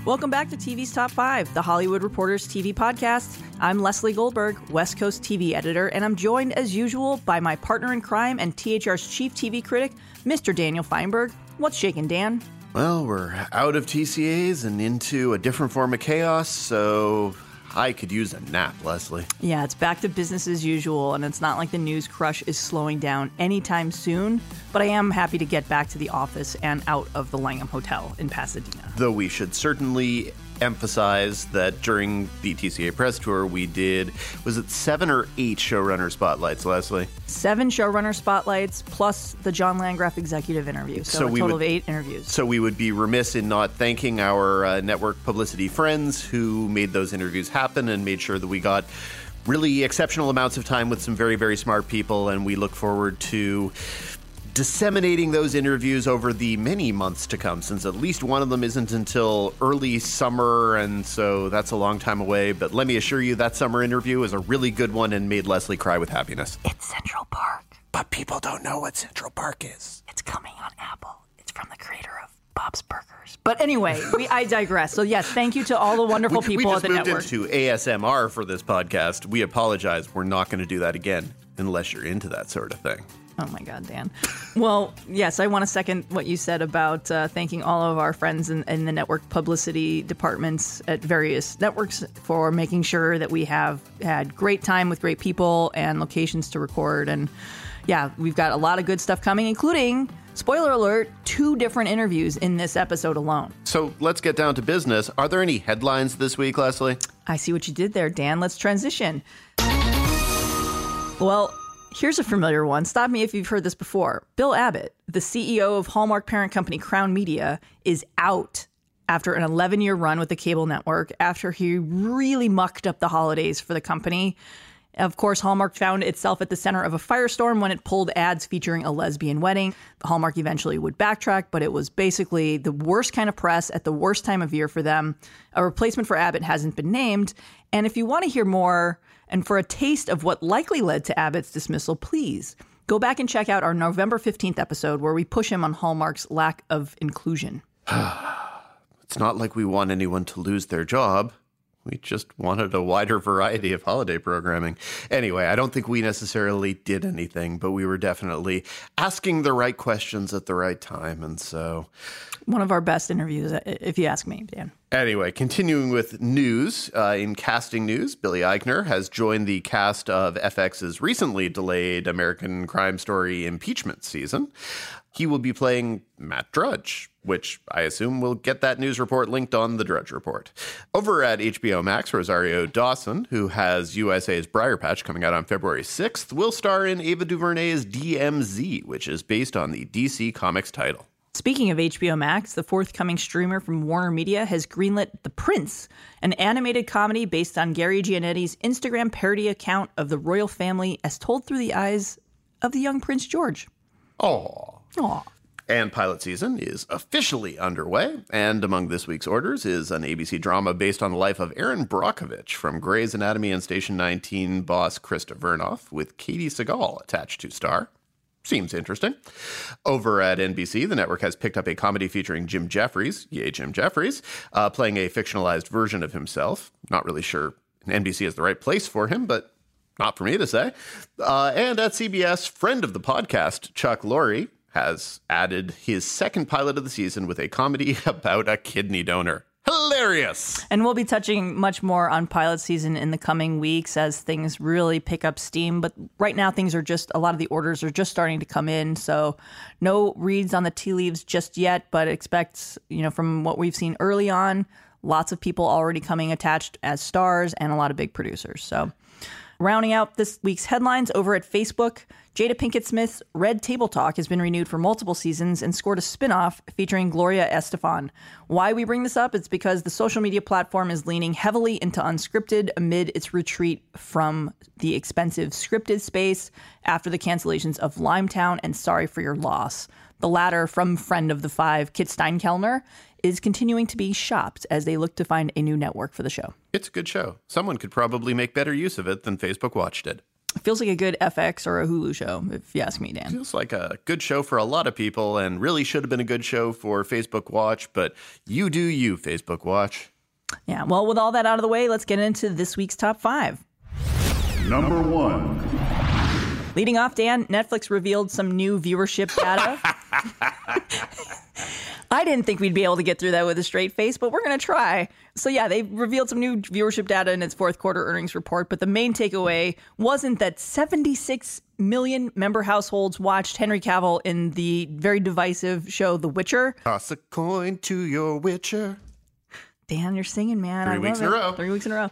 Welcome back to TV's Top 5, the Hollywood Reporters TV podcast. I'm Leslie Goldberg, West Coast TV editor, and I'm joined as usual by my partner in crime and THR's chief TV critic, Mr. Daniel Feinberg. What's shaking, Dan? Well, we're out of TCAs and into a different form of chaos, so I could use a nap, Leslie. Yeah, it's back to business as usual, and it's not like the news crush is slowing down anytime soon. But I am happy to get back to the office and out of the Langham Hotel in Pasadena. Though we should certainly emphasize that during the TCA press tour, we did, was it seven or eight showrunner spotlights, Leslie? Seven showrunner spotlights plus the John Landgraf executive interview. So, So a we total would- of eight interviews. So we would be remiss in not thanking our uh, network publicity friends who made those interviews happen and made sure that we got really exceptional amounts of time with some very, very smart people. And we look forward to disseminating those interviews over the many months to come, since at least one of them isn't until early summer. And so that's a long time away. But let me assure you, that summer interview is a really good one and made Leslie cry with happiness. It's Central Park. But people don't know what Central Park is. It's coming on Apple. It's from the creator of Bob's Burgers. But anyway, we, I digress. So yes, thank you to all the wonderful we, people we at the moved network. into ASMR for this podcast. We apologize. We're not going to do that again unless you're into that sort of thing. Oh my God, Dan. Well, yes, I want to second what you said about uh, thanking all of our friends in, in the network publicity departments at various networks for making sure that we have had great time with great people and locations to record. And yeah, we've got a lot of good stuff coming, including, spoiler alert, two different interviews in this episode alone. So let's get down to business. Are there any headlines this week, Leslie? I see what you did there, Dan. Let's transition. Well, here's a familiar one. Stop me if you've heard this before. Bill Abbott, the CEO of Hallmark parent company Crown Media, is out after an 11 year run with the cable network after he really mucked up the holidays for the company. Of course, Hallmark found itself at the center of a firestorm when it pulled ads featuring a lesbian wedding. Hallmark eventually would backtrack, but it was basically the worst kind of press at the worst time of year for them. A replacement for Abbott hasn't been named. And if you want to hear more and for a taste of what likely led to Abbott's dismissal, please go back and check out our November 15th episode where we push him on Hallmark's lack of inclusion. It's not like we want anyone to lose their job. We just wanted a wider variety of holiday programming. Anyway, I don't think we necessarily did anything, but we were definitely asking the right questions at the right time. And so, One of our best interviews, if you ask me, Dan. Anyway, continuing with news, uh, in casting news, Billy Eichner has joined the cast of FX's recently delayed American Crime Story impeachment season. He will be playing Matt Drudge, which I assume will get that news report linked on the Drudge Report. Over at HBO Max, Rosario Dawson, who has USA's Briar Patch coming out on February 6th, will star in Ava DuVernay's DMZ, which is based on the DC Comics title. Speaking of HBO Max, the forthcoming streamer from Warner Media has greenlit The Prince, an animated comedy based on Gary Janetti's Instagram parody account of the royal family as told through the eyes of the young Prince George. Aww. Aw. And pilot season is officially underway. And among this week's orders is an ABC drama based on the life of Erin Brockovich from Grey's Anatomy and Station 19 boss Krista Vernoff, with Katey Sagal attached to star. Seems interesting. Over at NBC, the network has picked up a comedy featuring Jim Jeffries, yay, Jim Jeffries, uh, playing a fictionalized version of himself. Not really sure NBC is the right place for him, but not for me to say. Uh, and at CBS, friend of the podcast, Chuck Lorre, has added his second pilot of the season with a comedy about a kidney donor. Hilarious. And we'll be touching much more on pilot season in the coming weeks as things really pick up steam. But right now, things are just a lot of the orders are just starting to come in. So, no reads on the tea leaves just yet, but expect, you know, from what we've seen early on, lots of people already coming attached as stars and a lot of big producers. So, rounding out this week's headlines over at Facebook. Jada Pinkett Smith's Red Table Talk has been renewed for multiple seasons and scored a spin-off featuring Gloria Estefan. Why we bring this up? It's because the social media platform is leaning heavily into unscripted amid its retreat from the expensive scripted space after the cancellations of Limetown and Sorry for Your Loss. The latter from friend of the five, Kit Steinkellner, is continuing to be shopped as they look to find a new network for the show. It's a good show. Someone could probably make better use of it than Facebook Watch did. It feels like a good FX or a Hulu show, if you ask me, Dan. Feels like a good show for a lot of people and really should have been a good show for Facebook Watch, but you do you, Facebook Watch. Yeah, well, with all that out of the way, let's get into this week's top five. Number one. Leading off, Dan, Netflix revealed some new viewership data. I didn't think we'd be able to get through that with a straight face, but we're going to try. So, yeah, they revealed some new viewership data in its fourth quarter earnings report, but the main takeaway wasn't that 76 million member households watched Henry Cavill in the very divisive show The Witcher. Toss a coin to your Witcher. Dan, you're singing, man. Three I weeks love in a row. Three weeks in a row.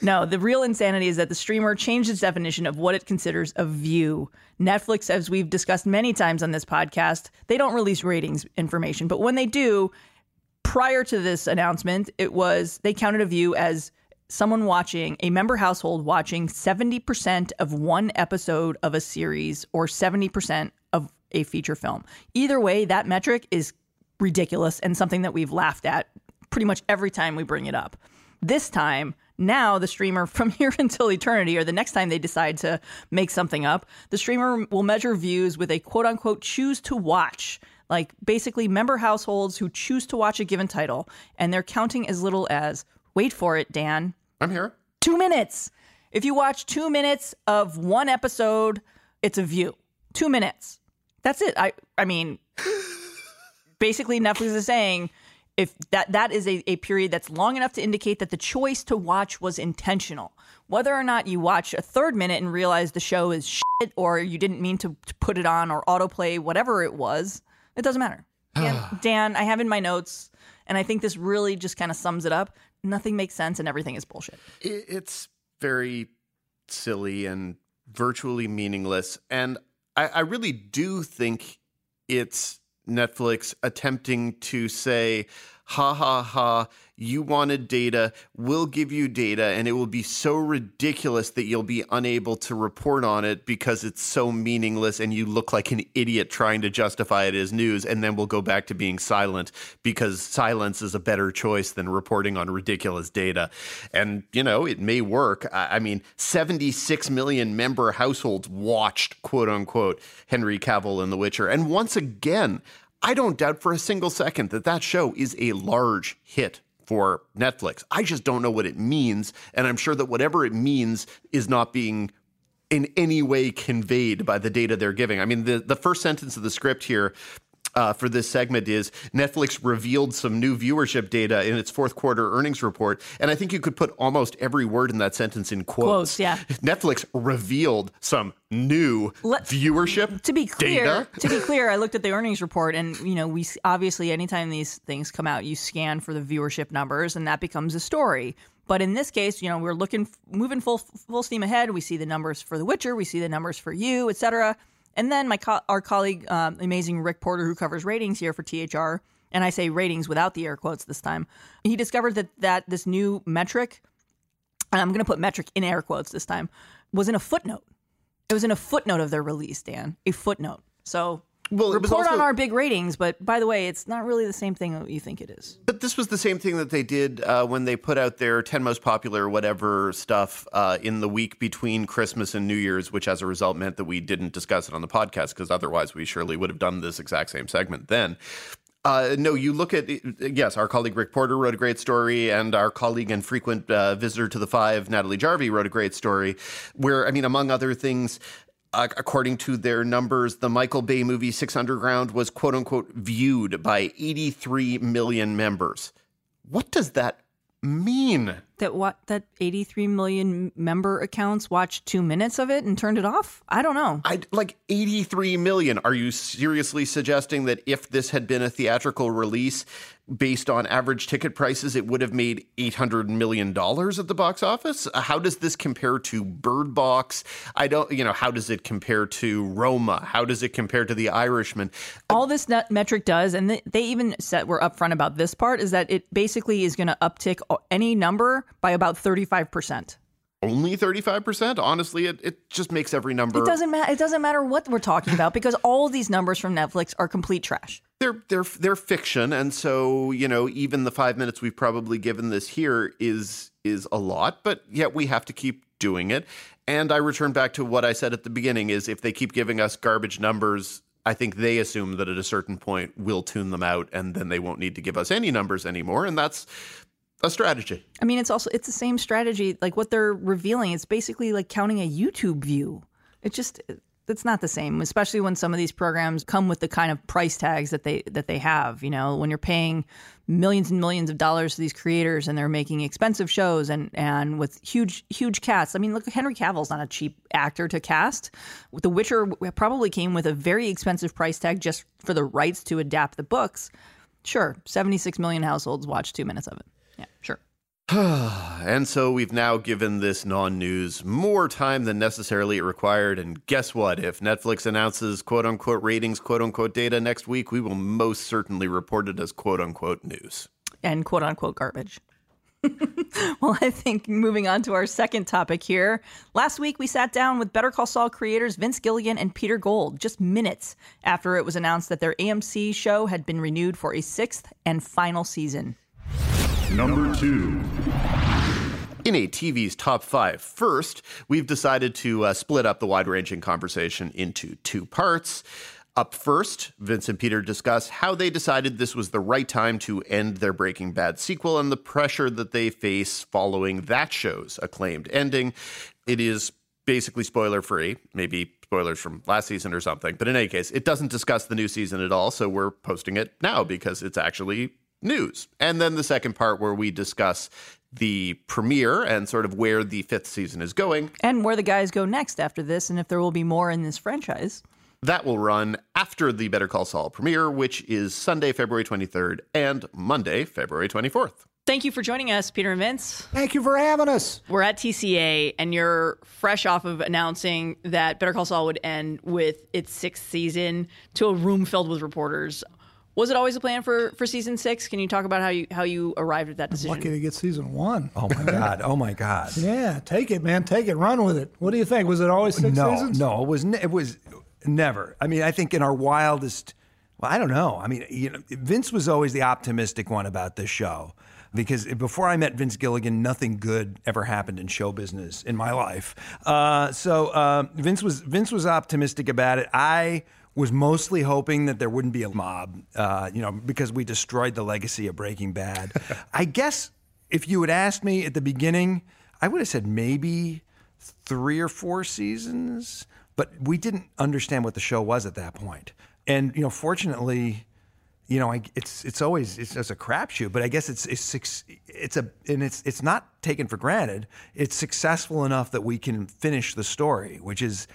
No, the real insanity is that the streamer changed its definition of what it considers a view. Netflix, as we've discussed many times on this podcast, they don't release ratings information, but when they do, prior to this announcement, it was they counted a view as someone watching a member household watching 70% of one episode of a series or 70% of a feature film. Either way, that metric is ridiculous and something that we've laughed at pretty much every time we bring it up. This time, now the streamer from here until eternity, or the next time they decide to make something up, the streamer will measure views with a quote unquote choose to watch. Like basically member households who choose to watch a given title, and they're counting as little as, wait for it, Dan, I'm here. two minutes. If you watch two minutes of one episode, it's a view. Two minutes. That's it. I I mean, basically Netflix is saying if that that is a, a period that's long enough to indicate that the choice to watch was intentional. Whether or not you watch a third minute and realize the show is shit or you didn't mean to, to put it on or autoplay, whatever it was, it doesn't matter. Dan, Dan, I have in my notes, and I think this really just kind of sums it up. Nothing makes sense and everything is bullshit. It's very silly and virtually meaningless. And I, I really do think it's Netflix attempting to say, ha ha ha, you wanted data, we'll give you data, and it will be so ridiculous that you'll be unable to report on it because it's so meaningless and you look like an idiot trying to justify it as news, and then we'll go back to being silent because silence is a better choice than reporting on ridiculous data. And, you know, it may work. I, mean, 76 million member households watched, quote unquote, Henry Cavill in The Witcher. And once again, I don't doubt for a single second that that show is a large hit for Netflix. I just don't know what it means. And I'm sure that whatever it means is not being in any way conveyed by the data they're giving. I mean, the, the first sentence of the script here uh, for this segment is Netflix revealed some new viewership data in its fourth quarter earnings report. And I think you could put almost every word in that sentence in quotes. Quotes, yeah. Netflix revealed some new Let- viewership to be clear, data. to be clear, I looked at the earnings report, and you know, we obviously anytime these things come out, you scan for the viewership numbers, and that becomes a story. But in this case, you know, we're looking, moving full full steam ahead. We see the numbers for The Witcher, we see the numbers for you, etc. And then my co- our colleague, um, amazing Rick Porter, who covers ratings here for THR, and I say ratings without the air quotes this time, he discovered that that this new metric, and I'm going to put metric in air quotes this time, was in a footnote. It was in a footnote of their release, Dan. A footnote. So Well, report on our big ratings, but by the way, it's not really the same thing that you think it is. But this was the same thing that they did uh, when they put out their 10 most popular whatever stuff uh, in the week between Christmas and New Year's, which as a result meant that we didn't discuss it on the podcast because otherwise we surely would have done this exact same segment then. Uh, no, you look at yes. Our colleague Rick Porter wrote a great story, and our colleague and frequent uh, visitor to the Five, Natalie Jarvey, wrote a great story. Where I mean, among other things, Uh, according to their numbers, the Michael Bay movie Six Underground was quote unquote viewed by 83 million members. What does that mean? That what that 83 million member accounts watched two minutes of it and turned it off? I don't know. I like 83 million. Are you seriously suggesting that if this had been a theatrical release based on average ticket prices, it would have made 800 million dollars at the box office? Uh, How does this compare to Bird Box? I don't, you know, how does it compare to Roma? How does it compare to The Irishman? All this metric does, and they, they even said we're upfront about this part, is that it basically is going to uptick any number by about 35%. Only 35%? Honestly, it, it just makes every number It doesn't matter. It doesn't matter what we're talking about because all these numbers from Netflix are complete trash. they're they're they're fiction and so you know even the 5 minutes we've probably given this here is is a lot but yet we have to keep doing it and i return back to what i said at the beginning is if they keep giving us garbage numbers i think they assume that at a certain point we'll tune them out and then they won't need to give us any numbers anymore and that's a strategy I mean, it's also it's the same strategy. Like what they're revealing, it's basically like counting a YouTube view. It just it's not the same, especially when some of these programs come with the kind of price tags that they that they have. You know, when you're paying millions and millions of dollars to these creators and they're making expensive shows and and with huge huge casts. I mean, look, Henry Cavill's not a cheap actor to cast. The Witcher probably came with a very expensive price tag just for the rights to adapt the books. Sure, 76 million households watched two minutes of it. Yeah, sure. And so we've now given this non news more time than necessarily it required. And guess what? If Netflix announces quote unquote ratings, quote unquote data next week, we will most certainly report it as quote unquote news. and quote unquote garbage. well, I think moving on to our second topic here. Last week, we sat down with Better Call Saul creators Vince Gilligan and Peter Gould just minutes after it was announced that their AMC show had been renewed for a sixth and final season. Number two. In a TV's top five, first, we've decided to uh, split up the wide ranging conversation into two parts. Up first, Vince and Peter discuss how they decided this was the right time to end their Breaking Bad sequel and the pressure that they face following that show's acclaimed ending. It is basically spoiler free, maybe spoilers from last season or something. But in any case, it doesn't discuss the new season at all. So we're posting it now because it's actually news. And then the second part where we discuss the premiere and sort of where the fifth season is going. And where the guys go next after this, and if there will be more in this franchise. That will run after the Better Call Saul premiere, which is Sunday, February 23rd and Monday, February 24th. Thank you for joining us, Peter and Vince. Thank you for having us. We're at TCA, and you're fresh off of announcing that Better Call Saul would end with its sixth season to a room filled with reporters. Was it always a plan for, for season six? Can you talk about how you how you arrived at that decision? Lucky to get season one. Oh my god! Oh my god! Yeah, take it, man. Take it. Run with it. What do you think? Was it always six no, seasons? no, it was ne- it was never. I mean, I think in our wildest, well, I don't know. I mean, you know, Vince was always the optimistic one about this show because before I met Vince Gilligan, nothing good ever happened in show business in my life. Uh, so uh, Vince was Vince was optimistic about it. I was mostly hoping that there wouldn't be a mob, uh, you know, because we destroyed the legacy of Breaking Bad. I guess if you had asked me at the beginning, I would have said maybe three or four seasons, but we didn't understand what the show was at that point. And you know, fortunately, you know, I, it's it's always it's, it's a crapshoot, but I guess it's it's it's a and it's it's not taken for granted. It's successful enough that we can finish the story, which is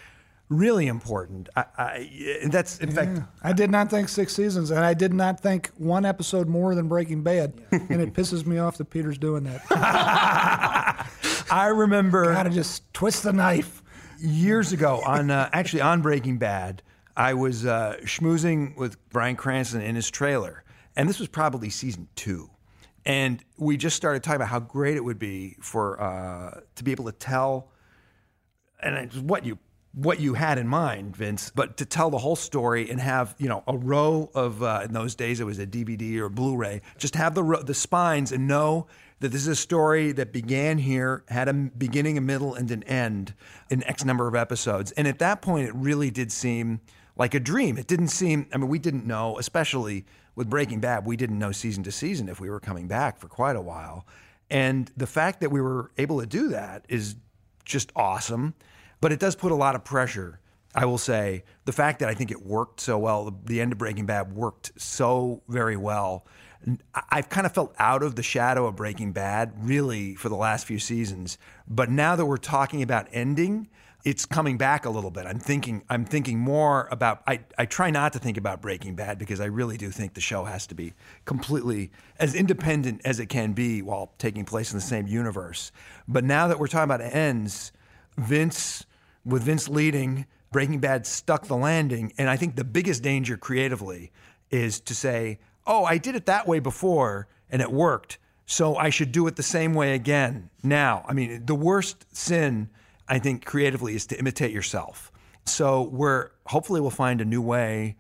really important. I, I that's in fact. I did not think six seasons, and I did not think one episode more than Breaking Bad. and it pisses me off that Peter's doing that. I remember Gotta just twist the knife. years ago on uh, actually on Breaking Bad, I was uh, schmoozing with Bryan Cranston in his trailer, and this was probably season two, and we just started talking about how great it would be for uh, to be able to tell, and it's what you what you had in mind, Vince, but to tell the whole story and have you know a row of uh, in those days it was a DVD or Blu-ray, just have the the spines and know that this is a story that began here, had a beginning, a middle, and an end in X number of episodes. And at that point, it really did seem like a dream. It didn't seem, I mean, we didn't know, especially with Breaking Bad, we didn't know season to season if we were coming back for quite a while. And the fact that we were able to do that is just awesome. But it does put a lot of pressure I will say the fact that I think it worked so well, the, the end of Breaking Bad worked so very well. I've kind of felt out of the shadow of Breaking Bad really for the last few seasons. But now that we're talking about ending, it's coming back a little bit. I'm thinking I'm thinking more about I, I try not to think about Breaking Bad because I really do think the show has to be completely as independent as it can be while taking place in the same universe. But now that we're talking about ends, Vince with Vince leading, Breaking Bad stuck the landing. And I think the biggest danger creatively is to say, oh, I did it that way before and it worked. So I should do it the same way again now. I mean, the worst sin, I think, creatively is to imitate yourself. So we're hopefully we'll find a new way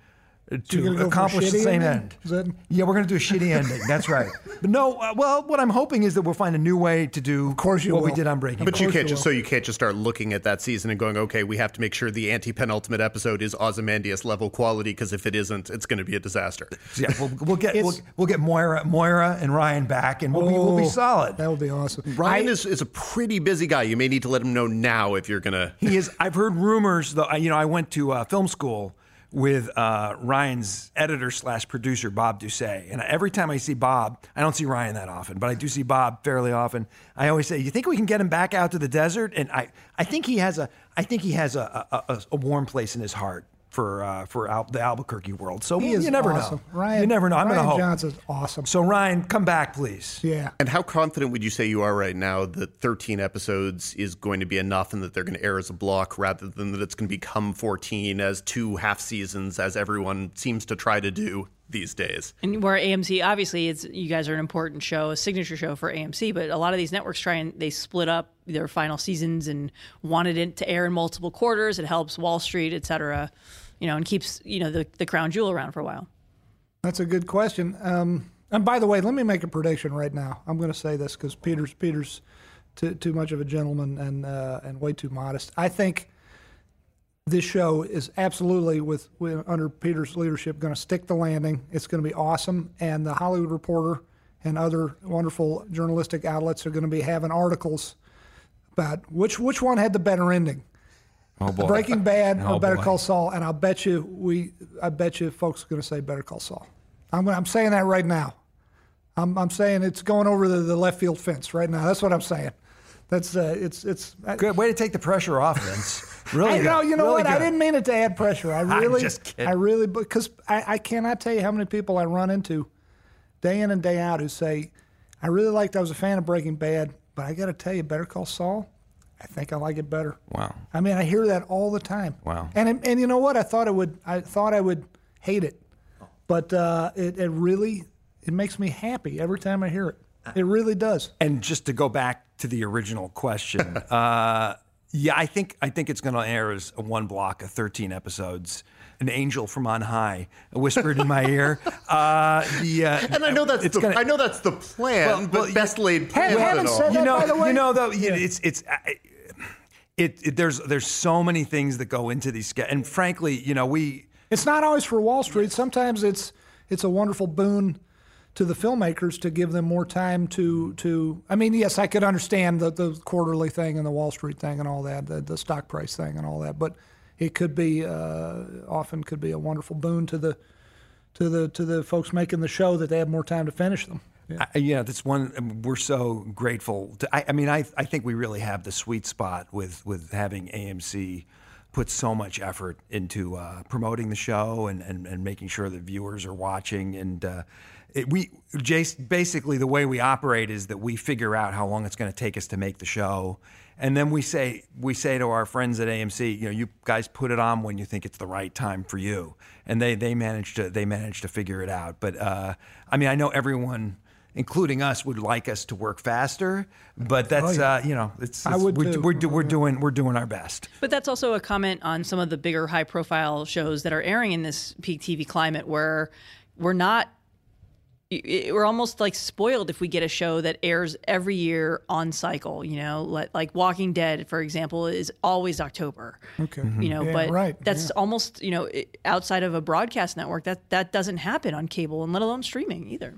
to gonna go for accomplish the same ending? end. Is that- Yeah, we're going to do a shitty ending. That's right. But no, uh, well, what I'm hoping is that we'll find a new way to do of course you what we did on Breaking But you can't you just will. so you can't just start looking at that season and going, okay, we have to make sure the anti-penultimate episode is Ozymandias level quality because if it isn't, it's going to be a disaster. Yeah, we'll, we'll get we'll, we'll get Moira, Moira and Rian back, and we'll, be, we'll be Oh, solid. That would be awesome. Rian is, is a pretty busy guy. You may need to let him know now if you're going to. He is. I've heard rumors though. I- You know, I went to uh, film school with uh, Rian's editor slash producer Bob Ducsay, and every time I see Bob, I don't see Rian that often, but I do see Bob fairly often. I always say, "You think we can get him back out to the desert?" And I, I think he has a, I think he has a, a, a, a warm place in his heart for uh, for Al- the Albuquerque world. So He you is never awesome. know. Rian, you never know. I'm going to hope. Johnson's awesome. So Rian, come back, please. yeah. And how confident would you say you are right now that 13 episodes is going to be enough and that they're going to air as a block rather than that it's going to become 14 as two half seasons, as everyone seems to try to do these days? And where AMC, obviously, it's you guys are an important show, a signature show for AMC. But a lot of these networks try and they split up their final seasons and wanted it to air in multiple quarters. It helps Wall Street, et cetera, you know, and keeps you know the the crown jewel around for a while. That's a good question. Um, and by the way, let me make a prediction right now. I'm going to say this because Peter's Peter's too, too much of a gentleman and uh, and way too modest. I think this show is absolutely with, with under Peter's leadership going to stick the landing. It's going to be awesome, and the Hollywood Reporter and other wonderful journalistic outlets are going to be having articles about which which one had the better ending. Oh boy. Breaking Bad Oh, or Better boy. Call Saul, and I'll bet you we, I bet you folks are going to say Better Call Saul. I'm, I'm saying that right now. I'm, I'm saying it's going over the, the left field fence right now. That's what I'm saying. That's uh, it's it's. I, Good way to take the pressure off, Vince. Really I good. know. You know Really what? I didn't mean it to add pressure. I really. I really, because I, I cannot tell you how many people I run into, day in and day out, who say, "I really liked. I was a fan of Breaking Bad, but I got to tell you, Better Call Saul, I think I like it better." Wow. I mean, I hear that all the time. Wow. And it- and you know what? I thought it would. I thought I would hate it, but uh, it it really it makes me happy every time I hear it. It really does. And just to go back to the original question, uh, yeah, I think I think it's going to air as a one block of 13 episodes. An angel from on high whispered in my ear. Uh, the, uh, And I know that's it's the gonna- I know that's the plan, Well, but well, you- best laid Have- plans haven't and all. said you know, by the way? you know, though, it's it's. I- It, it there's there's so many things that go into these, and frankly, you know, we It's not always for Wall Street. Sometimes it's it's a wonderful boon to the filmmakers to give them more time to to. I mean, yes, I could understand the the quarterly thing and the Wall Street thing and all that, the, the stock price thing and all that, but it could be uh, often could be a wonderful boon to the to the to the folks making the show that they have more time to finish them. Yeah. I, that's one. um, We're so grateful. To, I, I mean, I, I think we really have the sweet spot with with having AMC put so much effort into uh, promoting the show and, and, and making sure that viewers are watching. And uh, it, we, Jace, basically the way we operate is that we figure out how long it's going to take us to make the show, and then we say we say to our friends at AMC, you know, you guys put it on when you think it's the right time for you, and they they manage to they manage to figure it out. But uh, I mean, I know everyone including us, would like us to work faster. But that's Oh, yeah. uh, you know, it's, I it's- would we're, too. we're, do- we're doing we're doing our best. But that's also a comment on some of the bigger high profile shows that are airing in this peak TV climate where we're not we're almost like spoiled if we get a show that airs every year on cycle, you know, like, like Walking Dead, for example, is always October. Okay. You know, Yeah, but right, that's almost, you know, outside of a broadcast network, that that doesn't happen on cable and let alone streaming either.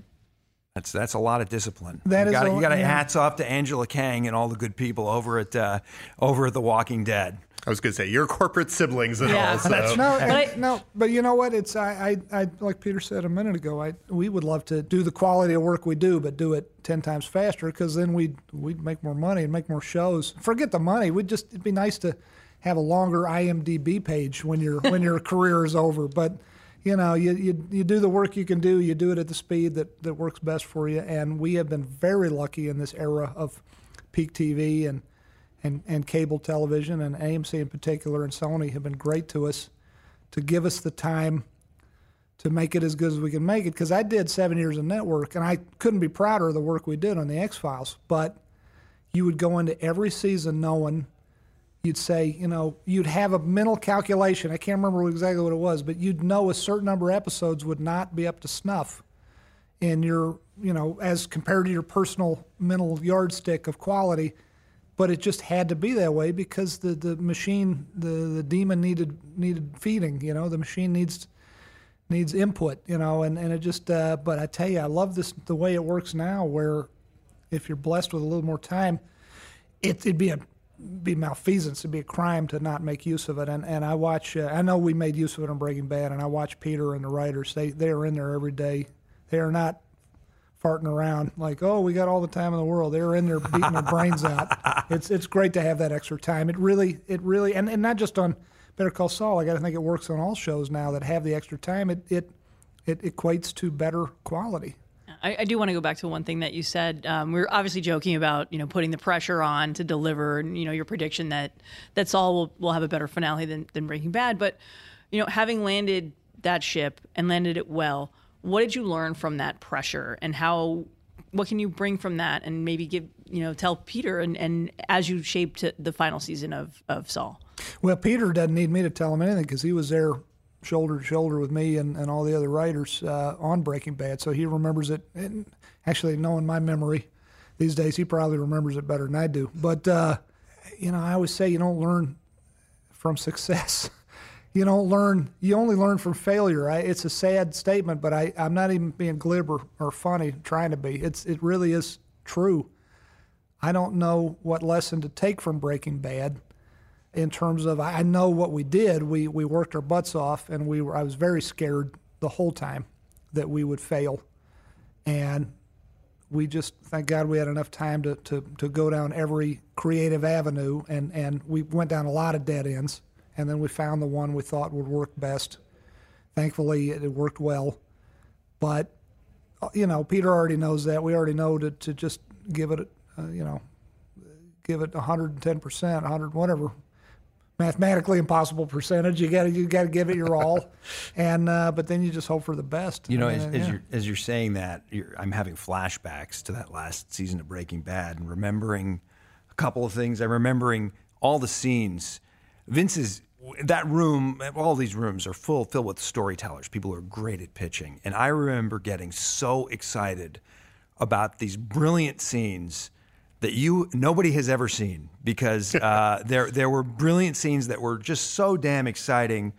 That's that's a lot of discipline. That you is gotta, a- you got to yeah. hats off to Angela Kang and all the good people over at uh, over at The Walking Dead. I was going to say your corporate siblings and Yeah. all. So. No, But I- no, but you know what? It's I, I, I, like Peter said a minute ago. I, we would love to do the quality of work we do, but do it ten times faster because then we'd we'd make more money and make more shows. Forget the money. We'd just it'd be nice to have a longer IMDb page when your when your career is over. But you know, you, you you do the work you can do. You do it at the speed that that works best for you. And we have been very lucky in this era of peak TV and and, and cable television and AMC in particular and Sony have been great to us to give us the time to make it as good as we can make it. Because I did seven years of network and I couldn't be prouder of the work we did on the X Files. But you would go into every season knowing you'd say, you know, you'd have a mental calculation. I can't remember exactly what it was, but you'd know a certain number of episodes would not be up to snuff in your, you know, as compared to your personal mental yardstick of quality. But it just had to be that way because the, the machine, the, the demon needed needed feeding. You know, the machine needs needs input. You know, and and it just. Uh, but I tell you, I love this the way it works now. Where if you're blessed with a little more time, it, it'd be a be malfeasance. It'd be a crime to not make use of it. And and I watch. Uh, I know we made use of it on Breaking Bad, and I watch Peter and the writers. They they are in there every day. They are not farting around like, oh, we got all the time in the world. They're in there beating their brains out. It's it's great to have that extra time. It really it really and, and not just on Better Call Saul. I got to think it works on all shows now that have the extra time. It it it equates to better quality. I, I do want to go back to one thing that you said. Um, we are obviously joking about you know putting the pressure on to deliver, and you know your prediction that that Saul will, will have a better finale than, than Breaking Bad. But you know, having landed that ship and landed it well, what did you learn from that pressure, and how? What can you bring from that, and maybe give you know tell Peter and, and as you shaped the final season of of Saul. Well, Peter doesn't need me to tell him anything because he was there shoulder to shoulder with me and, and all the other writers uh, on Breaking Bad. So he remembers it. And actually, knowing my memory these days, he probably remembers it better than I do. But, uh, you know, I always say you don't learn from success. You don't learn, you only learn from failure. I, it's a sad statement, but I, I'm not even being glib or, or funny trying to be. It's, it really is true. I don't know what lesson to take from Breaking Bad in terms of I know what we did. We we worked our butts off, and we were. I was very scared the whole time that we would fail, and we just thank God we had enough time to to, to go down every creative avenue, and and we went down a lot of dead ends, and then we found the one we thought would work best. Thankfully, it worked well, but uh, you know Peter already knows that. We already know to to just give it, uh, you know, give it 110 percent, 100 whatever mathematically impossible percentage. You got to you got to give it your all, and uh, but then you just hope for the best. You know, I as, mean, as you're as you're saying that, you're, I'm having flashbacks to that last season of Breaking Bad and remembering a couple of things. I'm remembering all the scenes. Vince's that room, all these rooms are full filled with storytellers, people who are great at pitching, and I remember getting so excited about these brilliant scenes that you nobody has ever seen because uh, there there were brilliant scenes that were just so damn exciting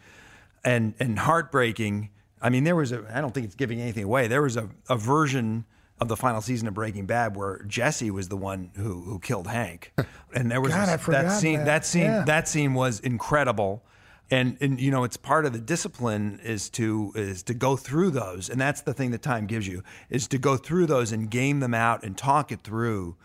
and and heartbreaking. I mean, there was a I don't think it's giving anything away. There was a, a version of the final season of Breaking Bad where Jesse was the one who who killed Hank, and there was God, this- I forgot that scene. that. scene Yeah. that scene was incredible. And, and you know it's part of the discipline is to is to go through those and that's the thing that time gives you is to go through those and game them out and talk it through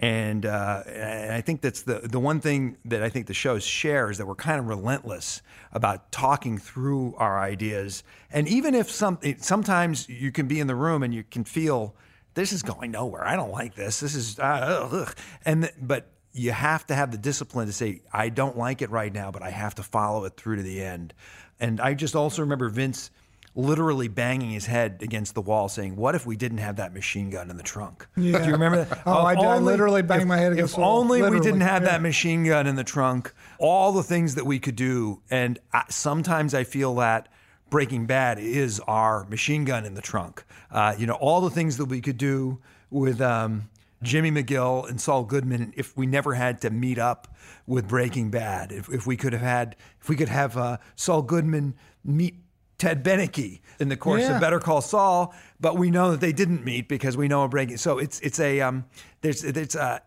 and, uh, and I think that's the the one thing that I think the show shares that we're kind of relentless about talking through our ideas. And even if some sometimes you can be in the room and you can feel this is going nowhere. I don't like this. This is uh, ugh. and but you have to have the discipline to say I don't like it right now, but I have to follow it through to the end. And I just also remember Vince literally banging his head against the wall saying, What if we didn't have that machine gun in the trunk? Yeah. Do you remember that? Oh, I did. I literally banged if- my head against If the wall. only we didn't have yeah. that machine gun in the trunk, all the things that we could do. And I, sometimes I feel that Breaking Bad is our machine gun in the trunk. Uh, you know, all the things that we could do with um, Jimmy McGill and Saul Goodman if we never had to meet up with Breaking Bad. If, if we could have had, if we could have uh, Saul Goodman meet Ted Beneke in the course Yeah. of Better Call Saul, but we know that they didn't meet because we know a breaking. So it's it's a um, there's it's a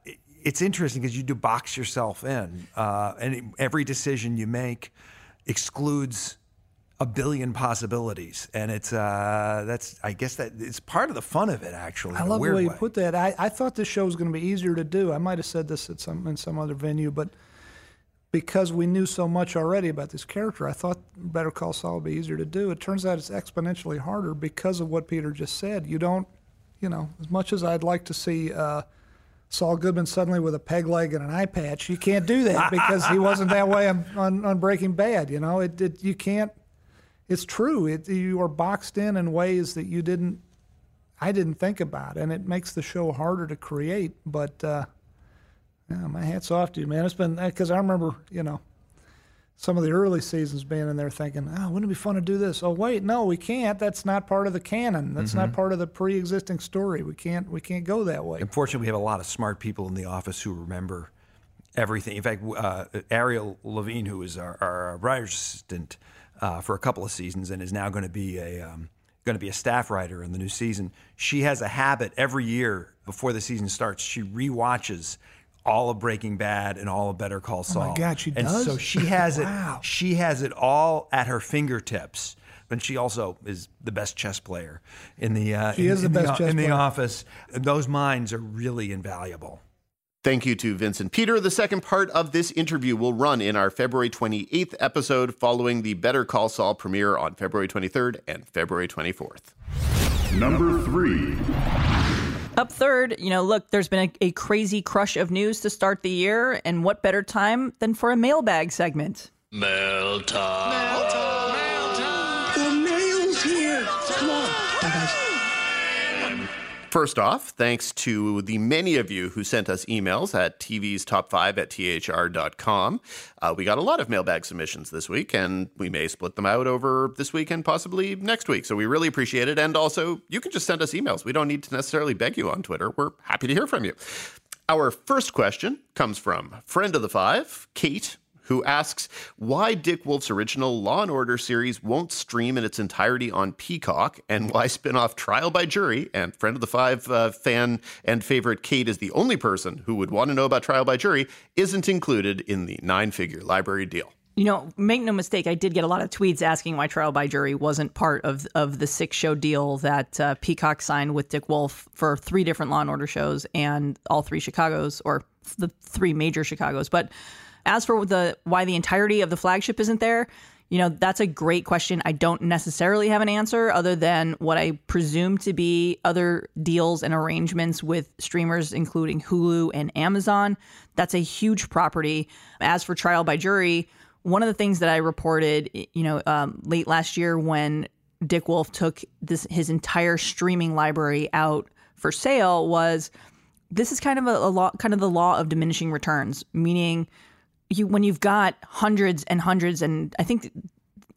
it's interesting because you do box yourself in, uh, and every decision you make excludes a billion possibilities, and it's uh, that's I guess that it's part of the fun of it. Actually, I love the weird way you put that. I, I thought this show was going to be easier to do. I might have said this at some in some other venue, but because we knew so much already about this character, I thought Better Call Saul would be easier to do. It turns out it's exponentially harder because of what Peter just said. You don't, you know, as much as I'd like to see uh, Saul Goodman suddenly with a peg leg and an eye patch, you can't do that because he wasn't that way on, on, on Breaking Bad. You know, it, it you can't. It's true. It, you are boxed in in ways that you didn't I didn't think about, and it makes the show harder to create. But uh, yeah, my hats off to you, man. It's been because I remember, you know, some of the early seasons being in there thinking, "Oh, wouldn't it be fun to do this?" Oh, wait, no, we can't. That's not part of the canon. That's not part of the pre-existing story. We can't. We can't go that way. Unfortunately, we have a lot of smart people in the office who remember everything. In fact, uh, Ariel Levine, who is our, our writer's assistant uh, for a couple of seasons and is now going to be a um, going to be a staff writer in the new season, she has a habit every year before the season starts. She rewatches all of Breaking Bad and all of Better Call Saul. Oh my God, she and does? so she has Wow. it. She has it all at her fingertips. But she also is the best chess player in the uh, She in, is the in best o- chess in the office. Those minds are really invaluable. Thank you to Vincent Peter. The second part of this interview will run in our February 28th episode following the Better Call Saul premiere on February 23rd and February 24th. Number three. Up third, you know, look, there's been a, a crazy crush of news to start the year, and what better time than for a mailbag segment? The First off, thanks to the many of you who sent us emails at TV's top five at thr.com. Uh, we got a lot of mailbag submissions this week, and we may split them out over this week and possibly next week. So we really appreciate it. And also, you can just send us emails. We don't need to necessarily beg you on Twitter. We're happy to hear from you. Our first question comes from friend of the five, Kate, who asks why Dick Wolf's original Law and Order series won't stream in its entirety on Peacock, and why spin-off Trial by Jury and friend of the five uh, fan and favorite Kate is the only person who would want to know about Trial by Jury isn't included in the nine-figure library deal. You know, make no mistake, I did get a lot of tweets asking why Trial by Jury wasn't part of of the six show deal that uh, Peacock signed with Dick Wolf for three different Law and Order shows and all three Chicago's or the three major Chicago's. But as for the why the entirety of the flagship isn't there, you know, that's a great question. I don't necessarily have an answer other than what I presume to be other deals and arrangements with streamers, including Hulu and Amazon. That's a huge property. As for Trial by Jury, one of the things that I reported, you know, um, late last year when Dick Wolf took this his entire streaming library out for sale was this is kind of a, a law, kind of the law of diminishing returns, meaning you when you've got hundreds and hundreds, and I think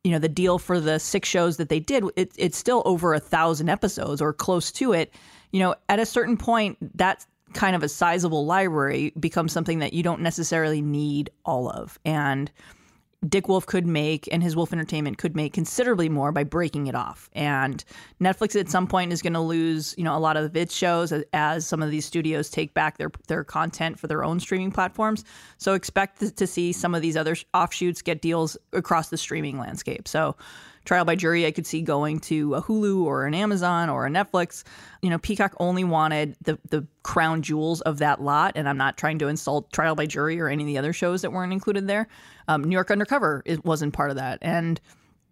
you know the deal for the six shows that they did, it, it's still over a thousand episodes or close to it. You know, at a certain point, that kind of a sizable library becomes something that you don't necessarily need all of, and Dick Wolf could make and his Wolf Entertainment could make considerably more by breaking it off. And Netflix at some point is going to lose, you know, a lot of its shows as, as some of these studios take back their their content for their own streaming platforms. So expect to- to see some of these other offshoots get deals across the streaming landscape. So Trial by Jury, I could see going to a Hulu or an Amazon or a Netflix. You know, Peacock only wanted the the crown jewels of that lot, and I'm not trying to insult Trial by Jury or any of the other shows that weren't included there. Um, New York Undercover it wasn't part of that, and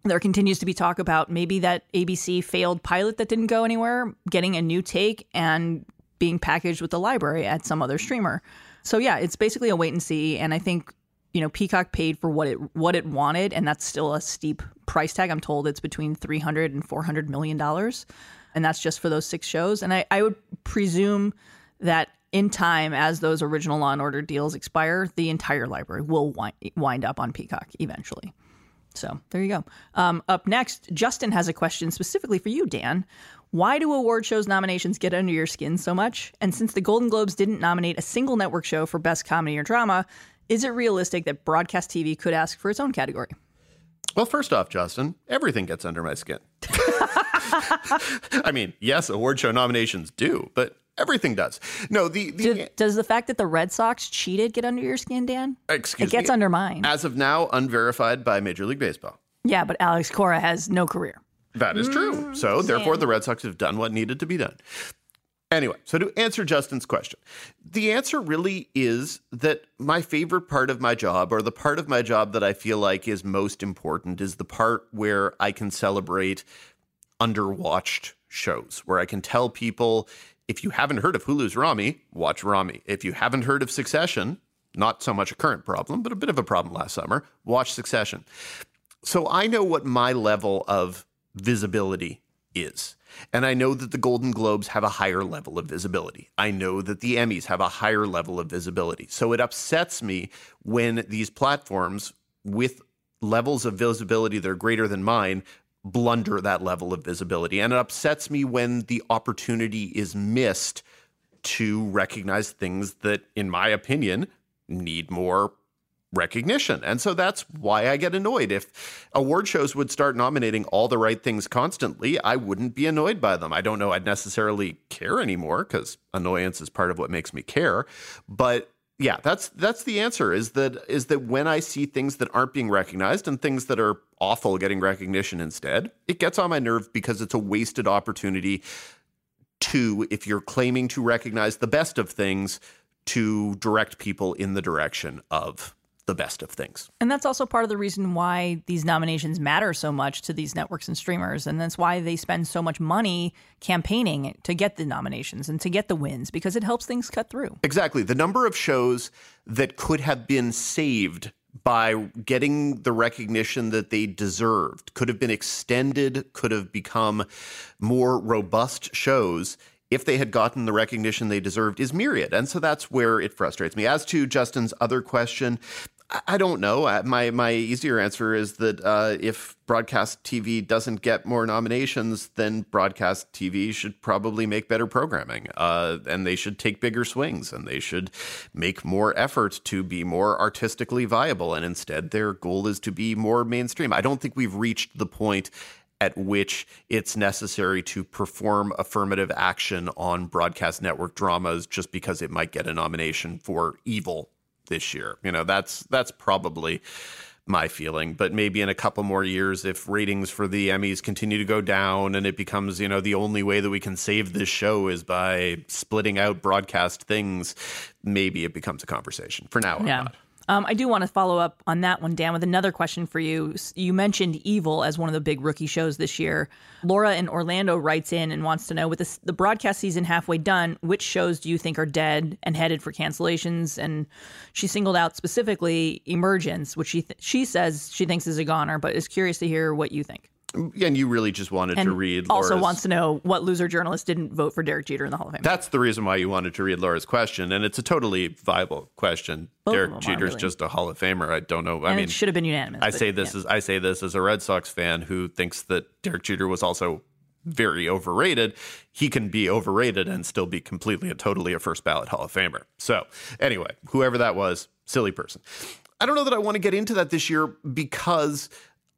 there continues to be talk about maybe that ABC failed pilot that didn't go anywhere, getting a new take and being packaged with the library at some other streamer. So yeah, it's basically a wait and see, and I think you know Peacock paid for what it what it wanted, and that's still a steep price tag. I'm told it's between 300 and 400 million dollars, and that's just for those six shows. And I, I would presume that in time, as those original Law and Order deals expire, the entire library will wind, wind up on Peacock eventually. So there you go. Um, up next, Justin has a question specifically for you, Dan. Why do award shows nominations get under your skin so much? And since the Golden Globes didn't nominate a single network show for Best Comedy or Drama, is it realistic that broadcast TV could ask for its own category? Well, first off, Justin, everything gets under my skin. I mean, yes, award show nominations do, but everything does. No, the, the Do- does the fact that the Red Sox cheated get under your skin, Dan? excuse me. it gets me, under mine. as of now, unverified by Major League Baseball. yeah, but Alex Cora has no career. That is true. So, therefore, mm. the Red Sox have done what needed to be done. Anyway, so to answer Justin's question, the answer really is that my favorite part of my job, or the part of my job that I feel like is most important, is the part where I can celebrate underwatched shows, where I can tell people if you haven't heard of Hulu's Ramy, watch Ramy. If you haven't heard of Succession, not so much a current problem, but a bit of a problem last summer, watch Succession. So I know what my level of visibility is. And I know that the Golden Globes have a higher level of visibility. I know that the Emmys have a higher level of visibility. So it upsets me when these platforms with levels of visibility that are greater than mine blunder that level of visibility. And it upsets me when the opportunity is missed to recognize things that, in my opinion, need more recognition. And so that's why I get annoyed. If award shows would start nominating all the right things constantly, I wouldn't be annoyed by them. I don't know I'd necessarily care anymore because annoyance is part of what makes me care. But yeah, that's that's the answer is that is that when I see things that aren't being recognized and things that are awful getting recognition instead, it gets on my nerve because it's a wasted opportunity to if you're claiming to recognize the best of things to direct people in the direction of the best of things. And that's also part of the reason why these nominations matter so much to these networks and streamers. And that's why they spend so much money campaigning to get the nominations and to get the wins because it helps things cut through. Exactly. The number of shows that could have been saved by getting the recognition that they deserved could have been extended, could have become more robust shows if they had gotten the recognition they deserved is myriad. And so that's where it frustrates me. As to Justin's other question, I- don't know. My my easier answer is that uh, if broadcast TV doesn't get more nominations, then broadcast TV should probably make better programming, uh, and they should take bigger swings, and they should make more effort to be more artistically viable. And instead, their goal is to be more mainstream. I don't think we've reached the point at which it's necessary to perform affirmative action on broadcast network dramas just because it might get a nomination for evil this year. You know, that's that's probably my feeling, but maybe in a couple more years if ratings for the Emmys continue to go down and it becomes, you know, the only way that we can save this show is by splitting out broadcast things, maybe it becomes a conversation. For now, I'm Yeah. not. Um, I do want to follow up on that one, Dan, with another question for you. You mentioned Evil as one of the big rookie shows this year. Laura in Orlando writes in and wants to know with the broadcast season halfway done, which shows do you think are dead and headed for cancellations? And she singled out specifically Emergence, which she th- she says she thinks is a goner, but is curious to hear what you think. And you really just wanted And to read also Laura's- wants to know what loser journalist didn't vote for Derek Jeter in the Hall of Fame. That's the reason why you wanted to read Laura's question, and it's a totally viable question. Both Derek Jeter's really. just a Hall of Famer. I don't know. I and mean, it should have been unanimous. I but, say this yeah. as I say this as a Red Sox fan who thinks that Derek Jeter was also very overrated. He can be overrated and still be completely and totally a first ballot Hall of Famer. So anyway, whoever that was, silly person. I don't know that I want to get into that this year because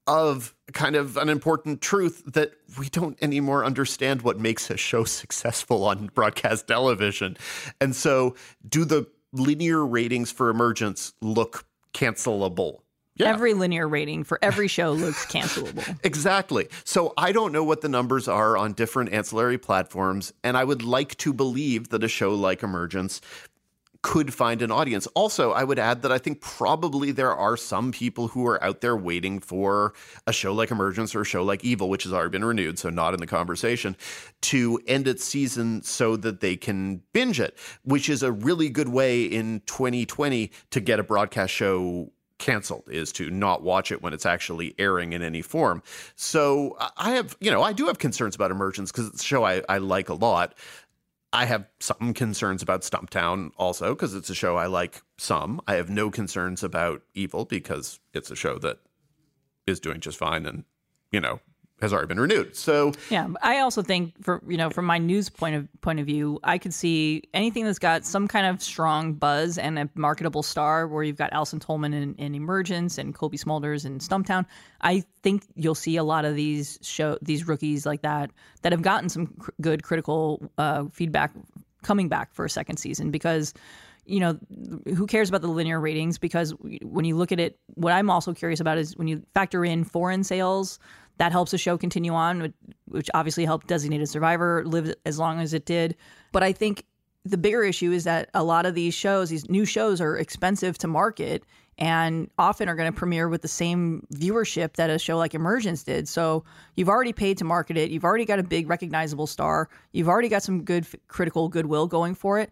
of kind of an important truth that we don't anymore understand what makes a show successful on broadcast television. And so, do the linear ratings for Emergence look cancelable? Yeah. Every linear rating for every show looks cancelable. Exactly. So I don't know what the numbers are on different ancillary platforms, and I would like to believe that a show like Emergence could find an audience. Also, I would add that I think probably there are some people who are out there waiting for a show like Emergence or a show like Evil, which has already been renewed, so not in the conversation, to end its season so that they can binge it, which is a really good way in 2020 to get a broadcast show canceled is to not watch it when it's actually airing in any form. So I have, you know, I do have concerns about Emergence because it's a show I, I like a lot. I have some concerns about Stumptown also because it's a show I like some. I have no concerns about Evil because it's a show that is doing just fine and, you know, has already been renewed. So Yeah, I also think for you know from my news point of point of view, I could see anything that's got some kind of strong buzz and a marketable star, where you've got Alison Tolman in, in Emergence and Cobie Smulders in Stumptown. I think you'll see a lot of these show these rookies like that that have gotten some cr- good critical uh, feedback coming back for a second season because you know who cares about the linear ratings because when you look at it what i'm also curious about is when you factor in foreign sales that helps the show continue on which obviously helped designated survivor live as long as it did but i think the bigger issue is that a lot of these shows these new shows are expensive to market and often are going to premiere with the same viewership that a show like Emergence did. So you've already paid to market it. You've already got a big recognizable star. You've already got some good critical goodwill going for it.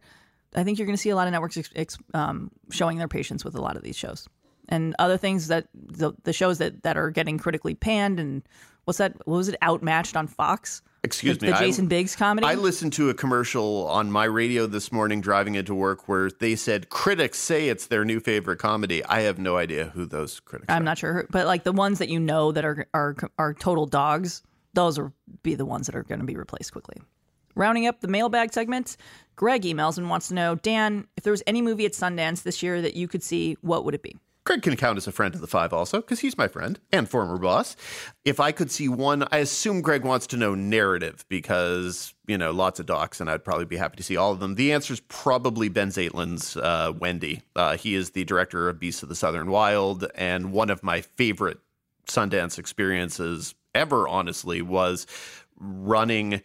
I think you're going to see a lot of networks ex- um, showing their patience with a lot of these shows and other things that the, the shows that, that are getting critically panned and what's that? What was it? Outmatched on Fox. Excuse the, me. The Jason I, Biggs comedy. I listened to a commercial on my radio this morning driving into work where they said critics say it's their new favorite comedy. I have no idea who those critics are I'm are. not sure, but like the ones that you know that are are are total dogs, those will be the ones that are going to be replaced quickly. Rounding up the mailbag segment, Greg emails and wants to know, Dan, if there was any movie at Sundance this year that you could see, what would it be? Greg can count as a friend of the five also, because he's my friend and former boss. If I could see one, I assume Greg wants to know narrative because, you know, lots of docs, and I'd probably be happy to see all of them. The answer is probably Benh Zeitlin's uh, Wendy. Uh, he is the director of Beasts of the Southern Wild, and one of my favorite Sundance experiences ever, honestly, was running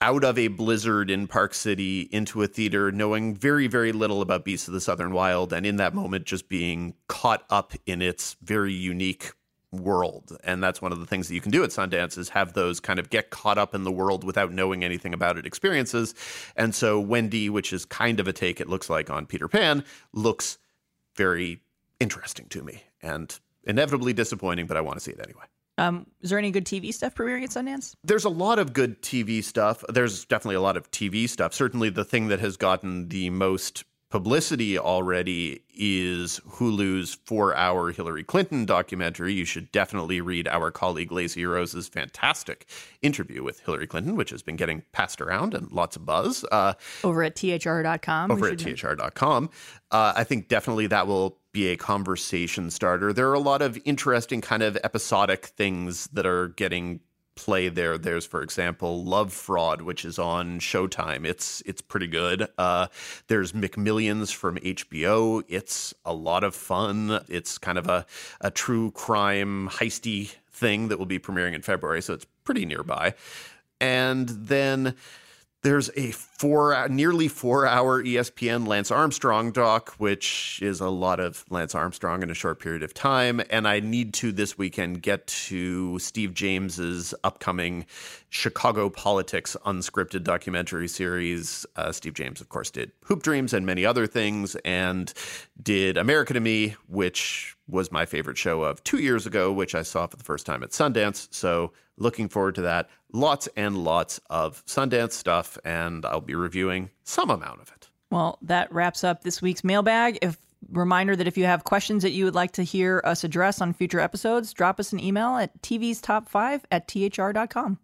out of a blizzard in Park City into a theater, knowing very, very little about Beasts of the Southern Wild, and in that moment just being caught up in its very unique world. And that's one of the things that you can do at Sundance is have those kind of get caught up in the world without knowing anything about it experiences. And so Wendy, which is kind of a take it looks like on Peter Pan, looks very interesting to me and inevitably disappointing, but I want to see it anyway. Um, is there any good TV stuff premiering at Sundance? There's a lot of good TV stuff. There's definitely a lot of TV stuff. Certainly, the thing that has gotten the most publicity already is Hulu's four hour Hillary Clinton documentary. You should definitely read our colleague Lacey Rose's fantastic interview with Hillary Clinton, which has been getting passed around and lots of buzz. Uh, over at thr.com. Over at thr.com. Uh, I think definitely that will be a conversation starter. There are a lot of interesting kind of episodic things that are getting play there. There's, for example, Love Fraud, which is on Showtime. It's it's pretty good. Uh, there's McMillions from HBO. It's a lot of fun. It's kind of a a true crime heisty thing that will be premiering in February, so it's pretty nearby. And then there's a four, nearly four hour ESPN Lance Armstrong doc, which is a lot of Lance Armstrong in a short period of time. And I need to this weekend get to Steve James's upcoming Chicago Politics unscripted documentary series. Uh, Steve James, of course, did Hoop Dreams and many other things, and did America to Me, which was my favorite show of two years ago, which I saw for the first time at Sundance. So looking forward to that. Lots and lots of Sundance stuff, and I'll be reviewing some amount of it. Well, that wraps up this week's mailbag. If reminder that if you have questions that you would like to hear us address on future episodes, drop us an email at tv's top five at thr.com.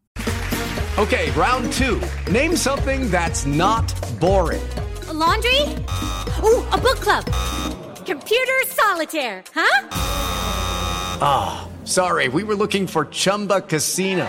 Okay, round two. Name something that's not boring. A laundry? Ooh, a book club. Computer solitaire, huh? Ah, oh, sorry, we were looking for Chumba Casino.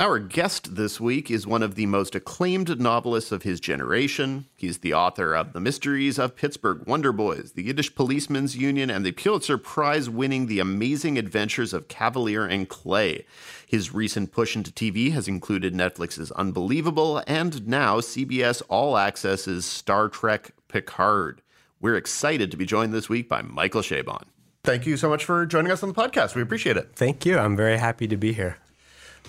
Our guest this week is one of the most acclaimed novelists of his generation. He's the author of The Mysteries of Pittsburgh, Wonder Boys, The Yiddish Policemen's Union, and the Pulitzer Prize winning The Amazing Adventures of Cavalier and Clay. His recent push into TV has included Netflix's Unbelievable and now CBS All Access's Star Trek Picard. We're excited to be joined this week by Michael Chabon. Thank you so much for joining us on the podcast. We appreciate it. Thank you. I'm very happy to be here.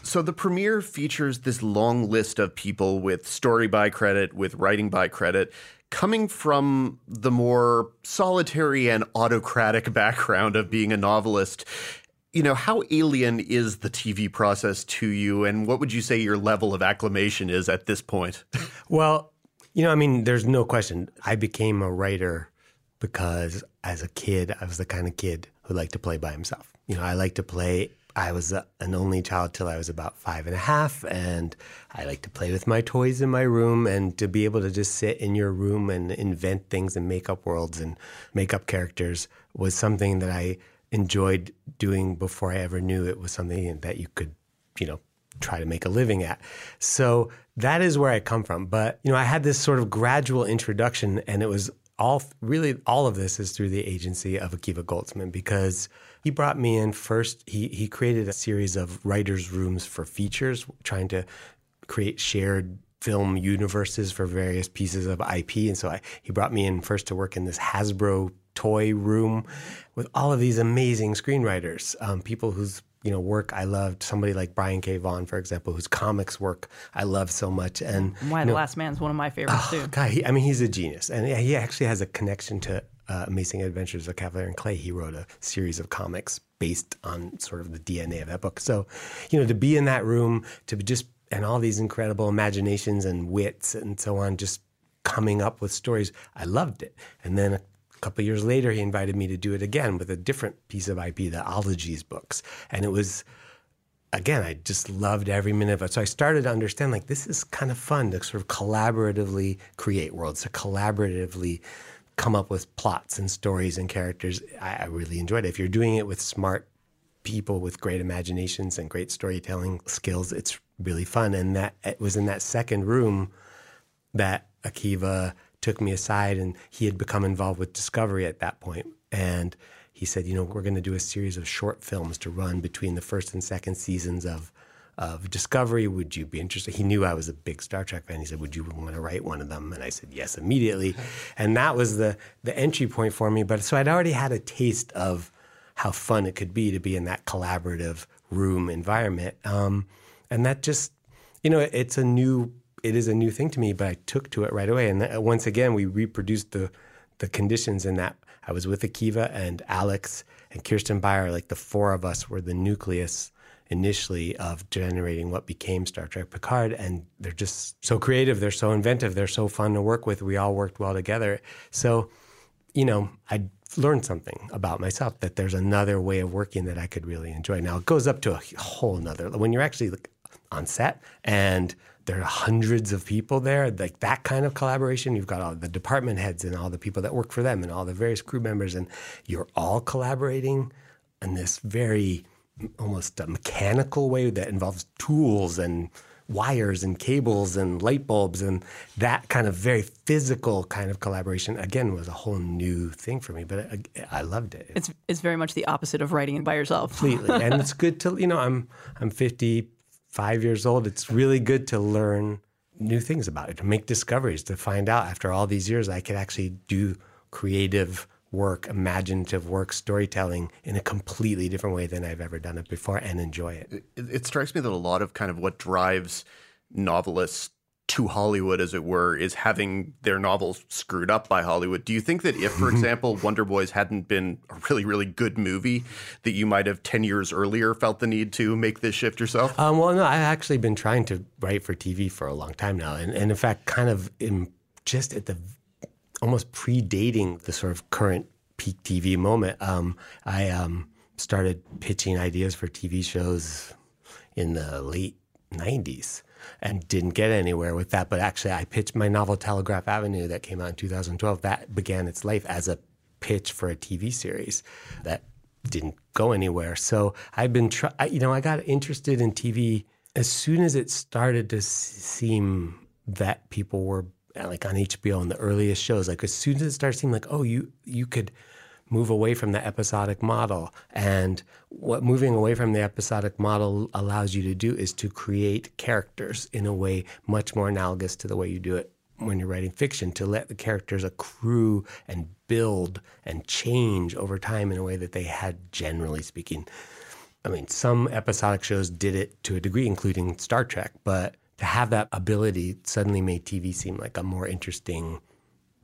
So the premiere features this long list of people with story by credit, with writing by credit, coming from the more solitary and autocratic background of being a novelist. You know, how alien is the TV process to you, and what would you say your level of acclamation is at this point? Well, you know, I mean, there's no question. I became a writer because as a kid, I was the kind of kid who liked to play by himself. You know, I liked to play. I was a, an only child till I was about five and a half, and I liked to play with my toys in my room and to be able to just sit in your room and invent things and make up worlds and make up characters was something that I enjoyed doing before I ever knew it was something that you could, you know, try to make a living at. So that is where I come from. But, you know, I had this sort of gradual introduction and it was all really all of this is through the agency of Akiva Goldsman because he brought me in first. He he created a series of writers' rooms for features, trying to create shared film universes for various pieces of IP. And so I, he brought me in first to work in this Hasbro toy room with all of these amazing screenwriters, um, people whose you know work I loved. Somebody like Brian K. Vaughan, for example, whose comics work I love so much. And Why you the Last Man is one of my favorites Oh, too. God, he, I mean, he's a genius, and he actually has a connection to uh, Amazing Adventures of Cavalier and Clay. He wrote a series of comics based on sort of the DNA of that book. So, you know, to be in that room, to be just and all these incredible imaginations and wits and so on, just coming up with stories, I loved it. And then a couple years later, he invited me to do it again with a different piece of IP, the Ologies books, and it was again, I just loved every minute of it. So I started to understand like this is kind of fun to sort of collaboratively create worlds, to collaboratively come up with plots and stories and characters. I, I really enjoyed it. If you're doing it with smart people with great imaginations and great storytelling skills, it's really fun. And that it was in that second room that Akiva took me aside and he had become involved with Discovery at that point. And he said, you know, we're going to do a series of short films to run between the first and second seasons of of Discovery. Would you be interested? He knew I was a big Star Trek fan. He said, "Would you want to write one of them?" And I said, "Yes," immediately. And that was the the entry point for me. But so I'd already had a taste of how fun it could be to be in that collaborative room environment. Um, and that just, you know, it's a new, it is a new thing to me. But I took to it right away. And th- once again, we reproduced the the conditions in that I was with Akiva and Alex and Kirsten Beyer. Like the four of us were the nucleus initially of generating what became Star Trek Picard. And they're just so creative. They're so inventive. They're so fun to work with. We all worked well together. So, you know, I learned something about myself that there's another way of working that I could really enjoy. Now it goes up to a whole nother when you're actually on set and there are hundreds of people there, like that kind of collaboration. You've got all the department heads and all the people that work for them and all the various crew members, and you're all collaborating in this very almost mechanical way that involves tools and wires and cables and light bulbs and that kind of very physical kind of collaboration again was a whole new thing for me but I, I loved it It's it's very much the opposite of writing it by yourself. completely and it's good to you know i'm i'm 55 years old it's really good to learn new things about it to make discoveries to find out after all these years i could actually do creative work imaginative work storytelling in a completely different way than i've ever done it before and enjoy it It, it strikes me that a lot of kind of what drives novelists to Hollywood, as it were, is having their novels screwed up by Hollywood. Do you think that if, for example, Wonder Boys hadn't been a really, really good movie, that you might have 10 years earlier felt the need to make this shift yourself? Um, well, no, I've actually been trying to write for TV for a long time now, and, and in fact, kind of in, just at the almost predating the sort of current peak TV moment. Um, I um, started pitching ideas for TV shows in the late '90s and didn't get anywhere with that. But actually, I pitched my novel Telegraph Avenue that came out in 2012. That began its life as a pitch for a TV series that didn't go anywhere. So I've been, try- I, you know, I got interested in TV as soon as it started to seem that people were like on HBO and the earliest shows. Like as soon as it started seeming like, oh, you you could move away from the episodic model, and what moving away from the episodic model allows you to do is to create characters in a way much more analogous to the way you do it when you're writing fiction to let the characters accrue and build and change over time in a way that they had generally speaking. I mean, some episodic shows did it to a degree, including Star Trek, but to have that ability suddenly made TV seem like a more interesting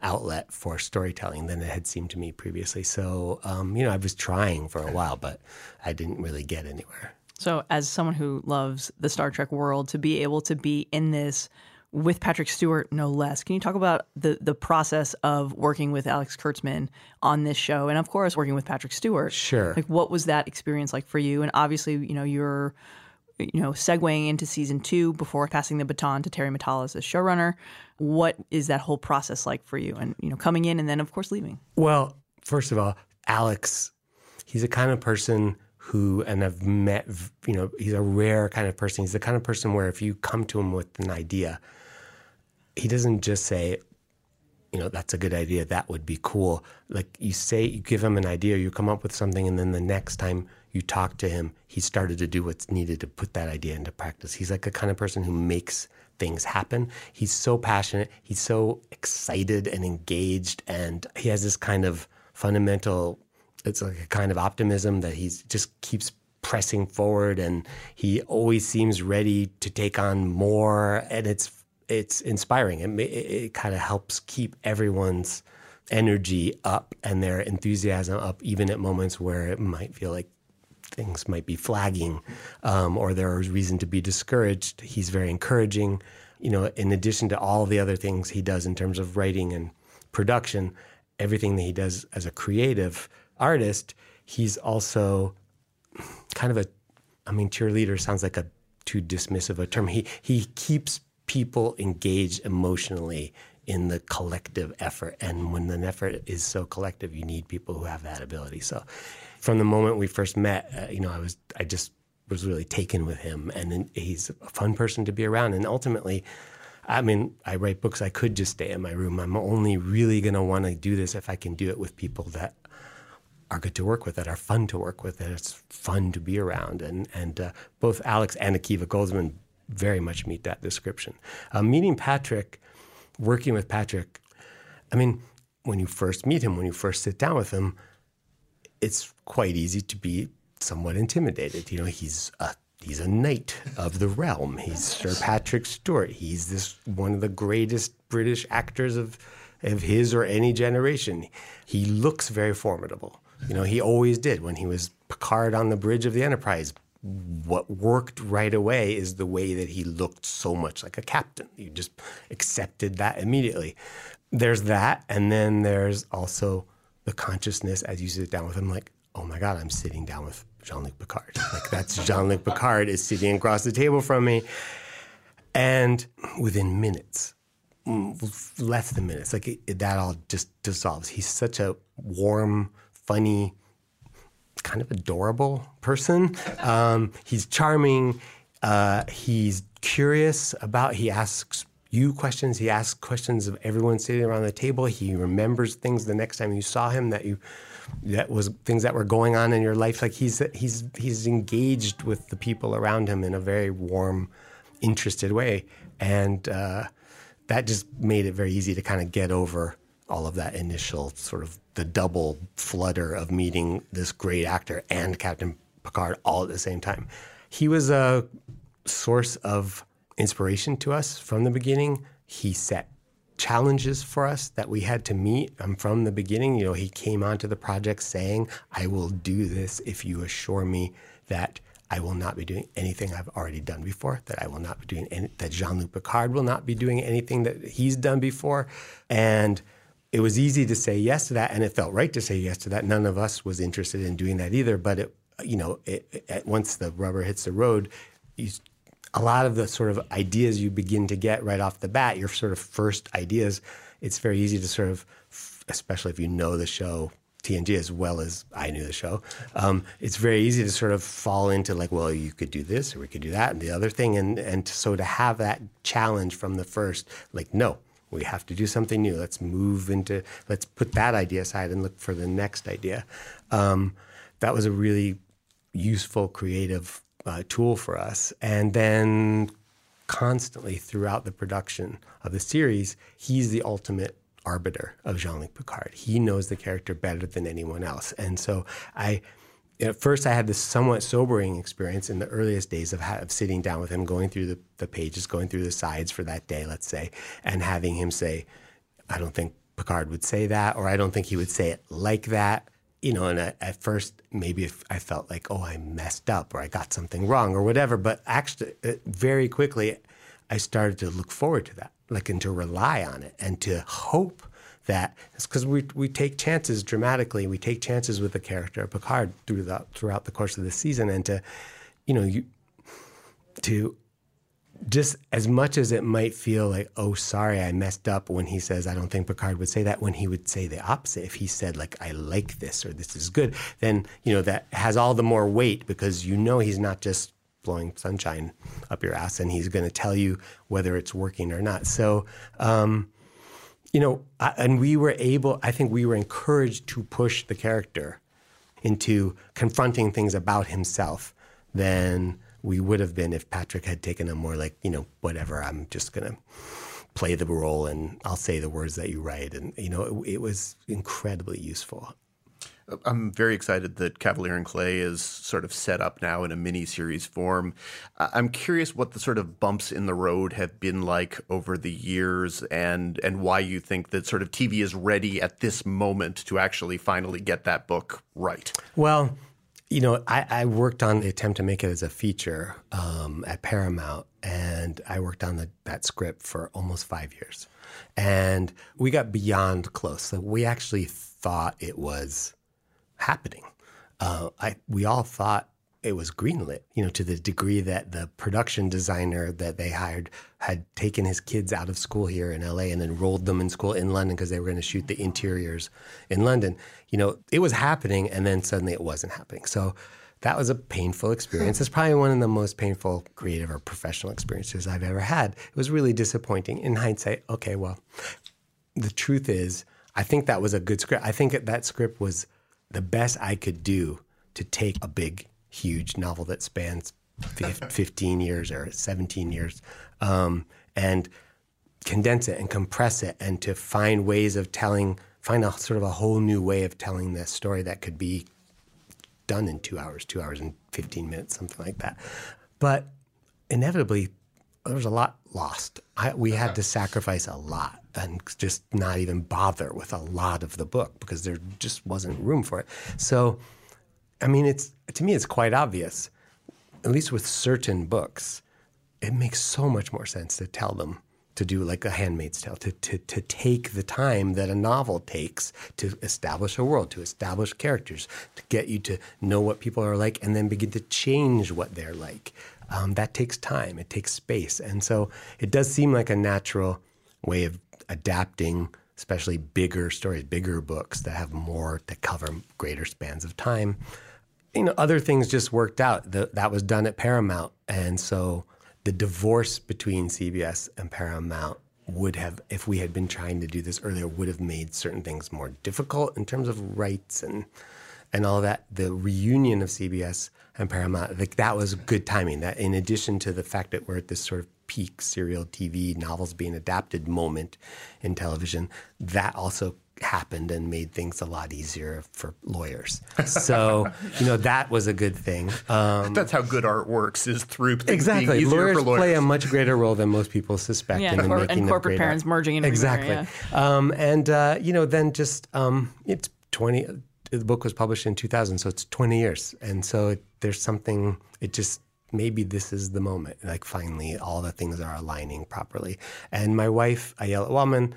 outlet for storytelling than it had seemed to me previously. So, um, you know, I was trying for a while, but I didn't really get anywhere. So, as someone who loves the Star Trek world, to be able to be in this with Patrick Stewart, no less, can you talk about the the process of working with Alex Kurtzman on this show, and of course, working with Patrick Stewart? Sure. Like, what was that experience like for you? And obviously, you know, you're you know, segueing into season two before passing the baton to Terry Matalas as showrunner. What is that whole process like for you? And, you know, coming in and then, of course, leaving? Well, first of all, Alex, he's a kind of person who, and I've met, you know, he's a rare kind of person. He's the kind of person where if you come to him with an idea, he doesn't just say, you know, that's a good idea. That would be cool. Like you say, you give him an idea, you come up with something, and then the next time you talk to him, he started to do what's needed to put that idea into practice. He's like a kind of person who makes things happen. He's so passionate, he's so excited and engaged, and he has this kind of fundamental, it's like a kind of optimism that he just keeps pressing forward and he always seems ready to take on more and it's it's inspiring. It, it, it kind of helps keep everyone's energy up and their enthusiasm up, even at moments where it might feel like things might be flagging um, or there is reason to be discouraged. He's very encouraging. You know, in addition to all the other things he does in terms of writing and production, everything that he does as a creative artist, he's also kind of a, I mean, cheerleader sounds like a too dismissive a term. He he keeps people engaged emotionally in the collective effort. And when an effort is so collective, you need people who have that ability. So from the moment we first met, uh, you know, I was, I just was really taken with him. And he's a fun person to be around. And ultimately, I mean, I write books. I could just stay in my room. I'm only really going to want to do this if I can do it with people that are good to work with, that are fun to work with, that it's fun to be around. And and uh, both Alex and Akiva Goldsman very much meet that description. Uh, meeting Patrick, working with Patrick, I mean, when you first meet him, when you first sit down with him, it's quite easy to be somewhat intimidated. You know, he's a he's a knight of the realm. He's Sir Patrick Stewart. He's this one of the greatest British actors of of his or any generation. He looks very formidable. You know, he always did when he was Picard on the bridge of the Enterprise what worked right away is the way that he looked so much like a captain. You just accepted that immediately. There's that. And then there's also the consciousness as you sit down with him, like, oh my God, I'm sitting down with Jean Luc Picard. Like, that's Jean Luc Picard is sitting across the table from me. And within minutes, mm, less than minutes, like it, that all just dissolves. He's such a warm, funny, kind of adorable person. Um, he's charming. Uh, he's curious about. He asks you questions. He asks questions of everyone sitting around the table. He remembers things the next time you saw him that you that was things that were going on in your life. Like he's he's he's engaged with the people around him in a very warm, interested way, and uh, that just made it very easy to kind of get over all of that initial sort of the double flutter of meeting this great actor and Captain Picard all at the same time. He was a source of inspiration to us from the beginning. He set challenges for us that we had to meet um, from the beginning. You know, he came onto the project saying, I will do this if you assure me that I will not be doing anything I've already done before, that I will not be doing any, that Jean Luc Picard will not be doing anything that he's done before. And it was easy to say yes to that, and it felt right to say yes to that. None of us was interested in doing that either. But it, you know, it, it, once the rubber hits the road, you, a lot of the sort of ideas you begin to get right off the bat, your sort of first ideas, it's very easy to sort of, especially if you know the show TNG as well as I knew the show. Um, it's very easy to sort of fall into like, well, you could do this or we could do that and the other thing, and and so to have that challenge from the first, like, no, we have to do something new. Let's move into, let's put that idea aside and look for the next idea. Um, that was a really useful, creative uh, tool for us. And then constantly throughout the production of the series, he's the ultimate arbiter of Jean-Luc Picard. He knows the character better than anyone else. And so I at first I had this somewhat sobering experience in the earliest days of, of sitting down with him, going through the, the pages, going through the sides for that day, let's say, and having him say, I don't think Picard would say that, or I don't think he would say it like that. You know, and at, at first, maybe I felt like, oh, I messed up or I got something wrong or whatever. But actually, uh, very quickly, I started to look forward to that, like, and to rely on it and to hope that it's because we, we take chances dramatically. We take chances with the character of Picard through the, throughout the course of the season, and to, you know, you to just as much as it might feel like, oh, sorry, I messed up when he says, I don't think Picard would say that, when he would say the opposite. If he said, like, I like this or this is good, then, you know, that has all the more weight because you know he's not just blowing sunshine up your ass and he's going to tell you whether it's working or not. So, um, you know, I, and we were able, I think we were encouraged to push the character into confronting things about himself than we would have been if Patrick had taken a more like, you know, whatever, I'm just going to play the role and I'll say the words that you write. And, you know, it, it was incredibly useful. I'm very excited that Cavalier and Clay is sort of set up now in a mini series form. I'm curious what the sort of bumps in the road have been like over the years and and why you think that sort of TV is ready at this moment to actually finally get that book right. Well, you know, I, I worked on the attempt to make it as a feature um, at Paramount, and I worked on the, that script for almost five years. And we got beyond close. So we actually thought it was happening. Uh, I, we all thought it was greenlit, you know, to the degree that the production designer that they hired had taken his kids out of school here in LA and enrolled them in school in London because they were going to shoot the interiors in London. You know, it was happening and then suddenly it wasn't happening. So that was a painful experience. Hmm. It's probably one of the most painful creative or professional experiences I've ever had. It was really disappointing. In hindsight, okay, well, the truth is, I think that was a good script. I think that script was the best I could do to take a big, huge novel that spans 15 years or 17 years um, and condense it and compress it and to find ways of telling, find a sort of a whole new way of telling this story that could be done in two hours, two hours and 15 minutes, something like that. But inevitably, there was a lot lost. I, we had to sacrifice a lot and just not even bother with a lot of the book because there just wasn't room for it. So, I mean, it's to me, it's quite obvious. At least with certain books, it makes so much more sense to tell them to do like a handmaid's tale to, to, to take the time that a novel takes to establish a world to establish characters to get you to know what people are like and then begin to change what they're like. Um, that takes time. It takes space. And so it does seem like a natural way of adapting especially bigger stories bigger books that have more to cover greater spans of time you know other things just worked out the, that was done at paramount and so the divorce between CBS and Paramount would have, if we had been trying to do this earlier, would have made certain things more difficult in terms of rights and and all that. The reunion of CBS and Paramount, like that was good timing. That in addition to the fact that we're at this sort of peak serial TV novels being adapted moment in television, that also happened and made things a lot easier for lawyers. So, you know, that was a good thing. Um, That's how good art works is through things exactly. being easier lawyers, for lawyers play a much greater role than most people suspect. Yeah, in cor- making and corporate parents art. merging into exactly. yeah. Um, and uh, you know, then just um, it's twenty. The book was published in 2000, so it's 20 years, and so it, there's something. It just maybe this is the moment. Like finally, all the things are aligning properly. And my wife, Ayelet Waldman,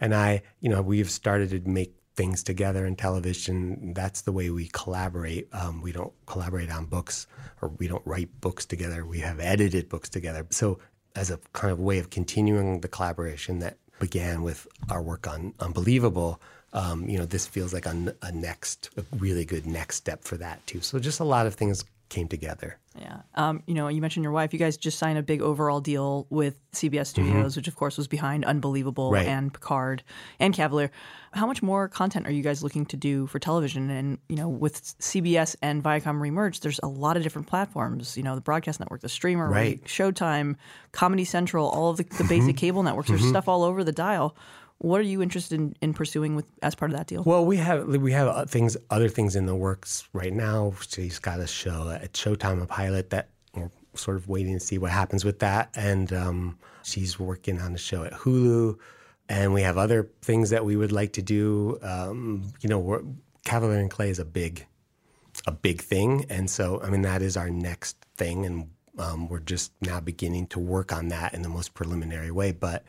and I, you know, we've started to make things together in television. That's the way we collaborate. Um, we don't collaborate on books or we don't write books together. We have edited books together. So, as a kind of way of continuing the collaboration that began with our work on Unbelievable, um, you know, this feels like a, a next, a really good next step for that too. So, just a lot of things came together. Yeah. Um, you know, you mentioned your wife. You guys just signed a big overall deal with CBS Studios, which of course was behind Unbelievable Mm-hmm. Right. and Picard and Cavalier. How much more content are you guys looking to do for television? And you know, with CBS and Viacom remerged, there's a lot of different platforms. You know, the broadcast network, the streamer, Right. Showtime, Comedy Central, all of the, the basic cable networks. There's Mhm. stuff all over the dial. What are you interested in, in pursuing with as part of that deal? Well, we have we have uh, things, other things in the works right now. She's got a show at Showtime, a pilot that we're sort of waiting to see what happens with that, and um, she's working on a show at Hulu, and we have other things that we would like to do. Um, you know, Cavalier and Clay is a big, a big thing, and so I mean that is our next thing, and um, we're just now beginning to work on that in the most preliminary way, but.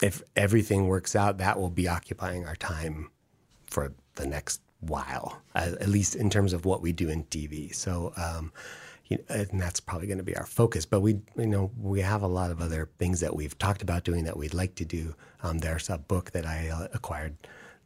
If everything works out, that will be occupying our time for the next while, at, least in terms of what we do in TV. So, um, you know, and that's probably going to be our focus. But we, you know, we have a lot of other things that we've talked about doing that we'd like to do. Um, there's a book that I uh, acquired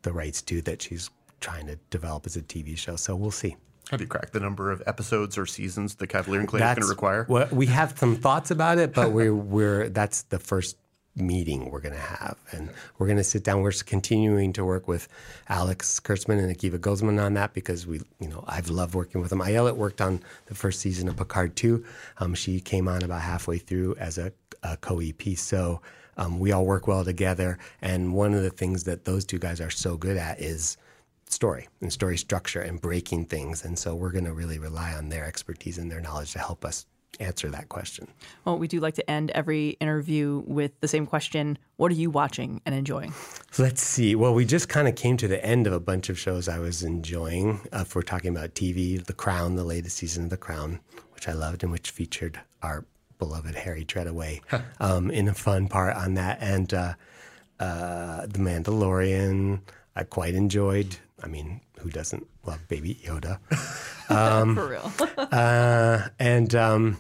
the rights to that she's trying to develop as a TV show. So we'll see. Have you cracked the number of episodes or seasons the Cavalier and Clay is going to require? Well, we have some thoughts about it, but we're we're that's the first meeting we're going to have, and we're going to sit down. We're continuing to work with Alex Kurtzman and Akiva Goldsman on that because we, you know, I've loved working with them. Ayelet worked on the first season of Picard too. Um, she came on about halfway through as a, a co-EP, so. Um, we all work well together, and one of the things that those two guys are so good at is story and story structure and breaking things. And so we're going to really rely on their expertise and their knowledge to help us answer that question. Well, we do like to end every interview with the same question What are you watching and enjoying? Let's see. Well, we just kind of came to the end of a bunch of shows I was enjoying. Uh, if we're talking about TV, The Crown, the latest season of The Crown, which I loved and which featured our beloved Harry Treadaway um, in a fun part on that. And uh, uh, The Mandalorian, I quite enjoyed. I mean, who doesn't love Baby Yoda? Um, For real. uh, and um,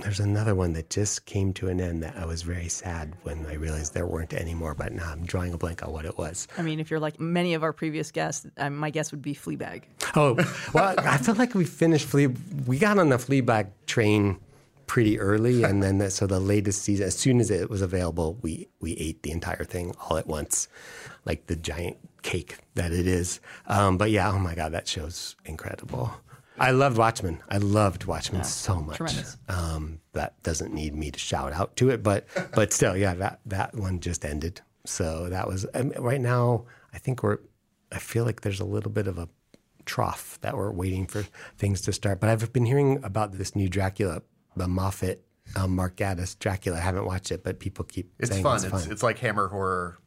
there's another one that just came to an end that I was very sad when I realized there weren't any more, but now I'm drawing a blank on what it was. I mean, if you're like many of our previous guests, um, my guess would be Fleabag. Oh, well, I feel like we finished Flea. We got on the Fleabag train pretty early, and then the, so the latest season, as soon as it was available, we we ate the entire thing all at once, like the giant cake that it is. Um, but yeah, oh my god, that show's incredible. I loved Watchmen. I loved Watchmen so much. tremendous. Um, that doesn't need me to shout out to it, but but still, yeah, that that one just ended. So that was um, right now. I think we're. I feel like there's a little bit of a trough that we're waiting for things to start. But I've been hearing about this new Dracula, the Moffat, um, Mark Gatiss Dracula. I haven't watched it, but people keep It's saying fun. it's It's, fun. it's like Hammer horror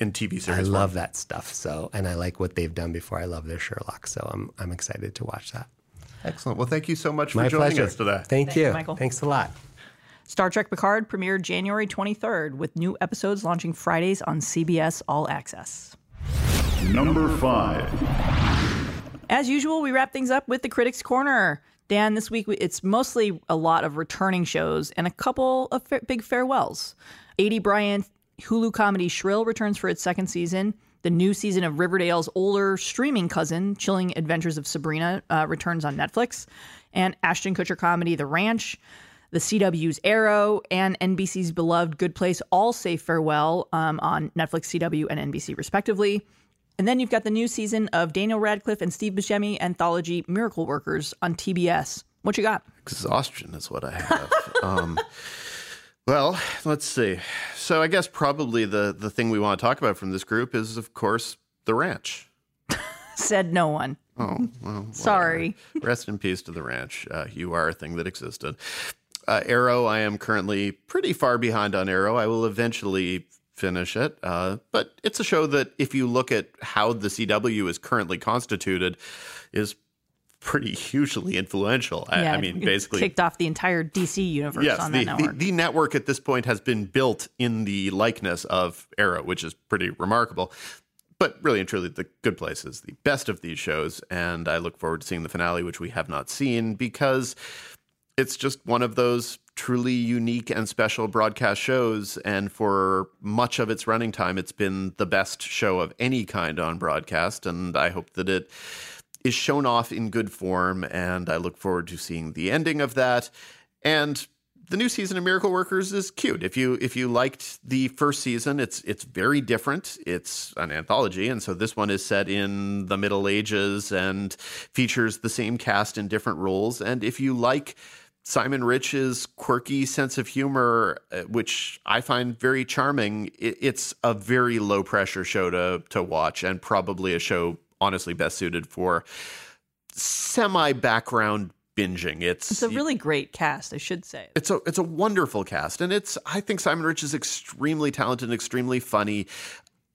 in TV series. I form. love that stuff. So, and I like what they've done before. I love their Sherlock. So I'm I'm excited to watch that. Excellent. Well, thank you so much for My joining pleasure. us today. Thank Thanks, you. Michael. Thanks a lot. Star Trek Picard premiered January 23rd with new episodes launching Fridays on CBS All Access. Number five. As usual, we wrap things up with the Critics Corner. Dan, this week it's mostly a lot of returning shows and a couple of fa- big farewells. Aidy Bryant Hulu comedy Shrill returns for its second season. The new season of Riverdale's older streaming cousin, Chilling Adventures of Sabrina, uh, returns on Netflix. And Ashton Kutcher comedy The Ranch, the CW's Arrow, and NBC's beloved Good Place all say farewell um, on Netflix, CW, and NBC, respectively. And then you've got the new season of Daniel Radcliffe and Steve Buscemi anthology Miracle Workers on TBS. What you got? Exhaustion is what I have. um, well, let's see. So I guess probably the the thing we want to talk about from this group is, of course, the ranch. Said no one. Oh, well. Sorry. Rest in peace to the ranch. Uh, you are a thing that existed. Uh, Arrow, I am currently pretty far behind on Arrow. I will eventually finish it. Uh, but it's a show that, if you look at how the CW is currently constituted, is pretty hugely influential. I, I mean, basically, kicked off the entire DC universe yes, on the, that the, network. the network at this point has been built in the likeness of Arrow, which is pretty remarkable. But really and truly, The Good Place is the best of these shows, and I look forward to seeing the finale, which we have not seen, because it's just one of those truly unique and special broadcast shows. And for much of its running time, it's been the best show of any kind on broadcast. And I hope that it is shown off in good form, and I look forward to seeing the ending of that. And the new season of Miracle Workers is cute. If you if you liked the first season, it's it's very different. It's an anthology, and so this one is set in the Middle Ages and features the same cast in different roles. And if you like Simon Rich's quirky sense of humor, uh, which I find very charming, it's a very low pressure show to to watch, and probably a show honestly best suited for semi background binging. It's it's a really great cast, I should say. It's a it's a wonderful cast, and it's I think Simon Rich is extremely talented and extremely funny.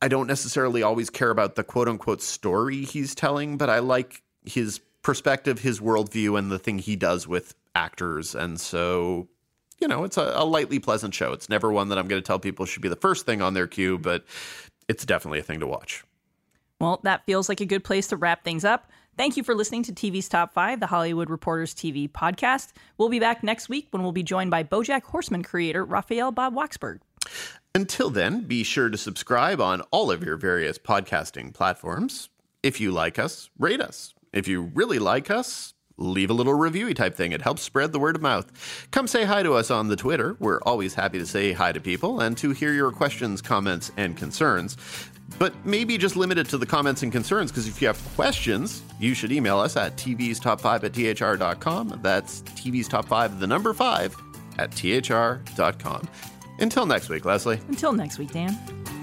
I don't necessarily always care about the quote unquote story he's telling, but I like his perspective, his worldview, and the thing he does with actors. And so, you know, it's a, a lightly pleasant show. It's never one that I'm going to tell people should be the first thing on their queue, but it's definitely a thing to watch. Well, that feels like a good place to wrap things up. Thank you for listening to TV's Top 5, the Hollywood Reporters TV podcast. We'll be back next week when we'll be joined by Bojack Horseman creator Raphael Bob Waksberg. Until then, be sure to subscribe on all of your various podcasting platforms. If you like us, rate us. If you really like us, leave a little reviewy type thing. It helps spread the word of mouth. Come say hi to us on the Twitter. We're always happy to say hi to people and to hear your questions, comments, and concerns but maybe just limit it to the comments and concerns because if you have questions, you should email us at tv's top 5 at thr.com. That's tv's top 5, the number 5 at thr.com. Until next week, Lesley. Until next week, Dan.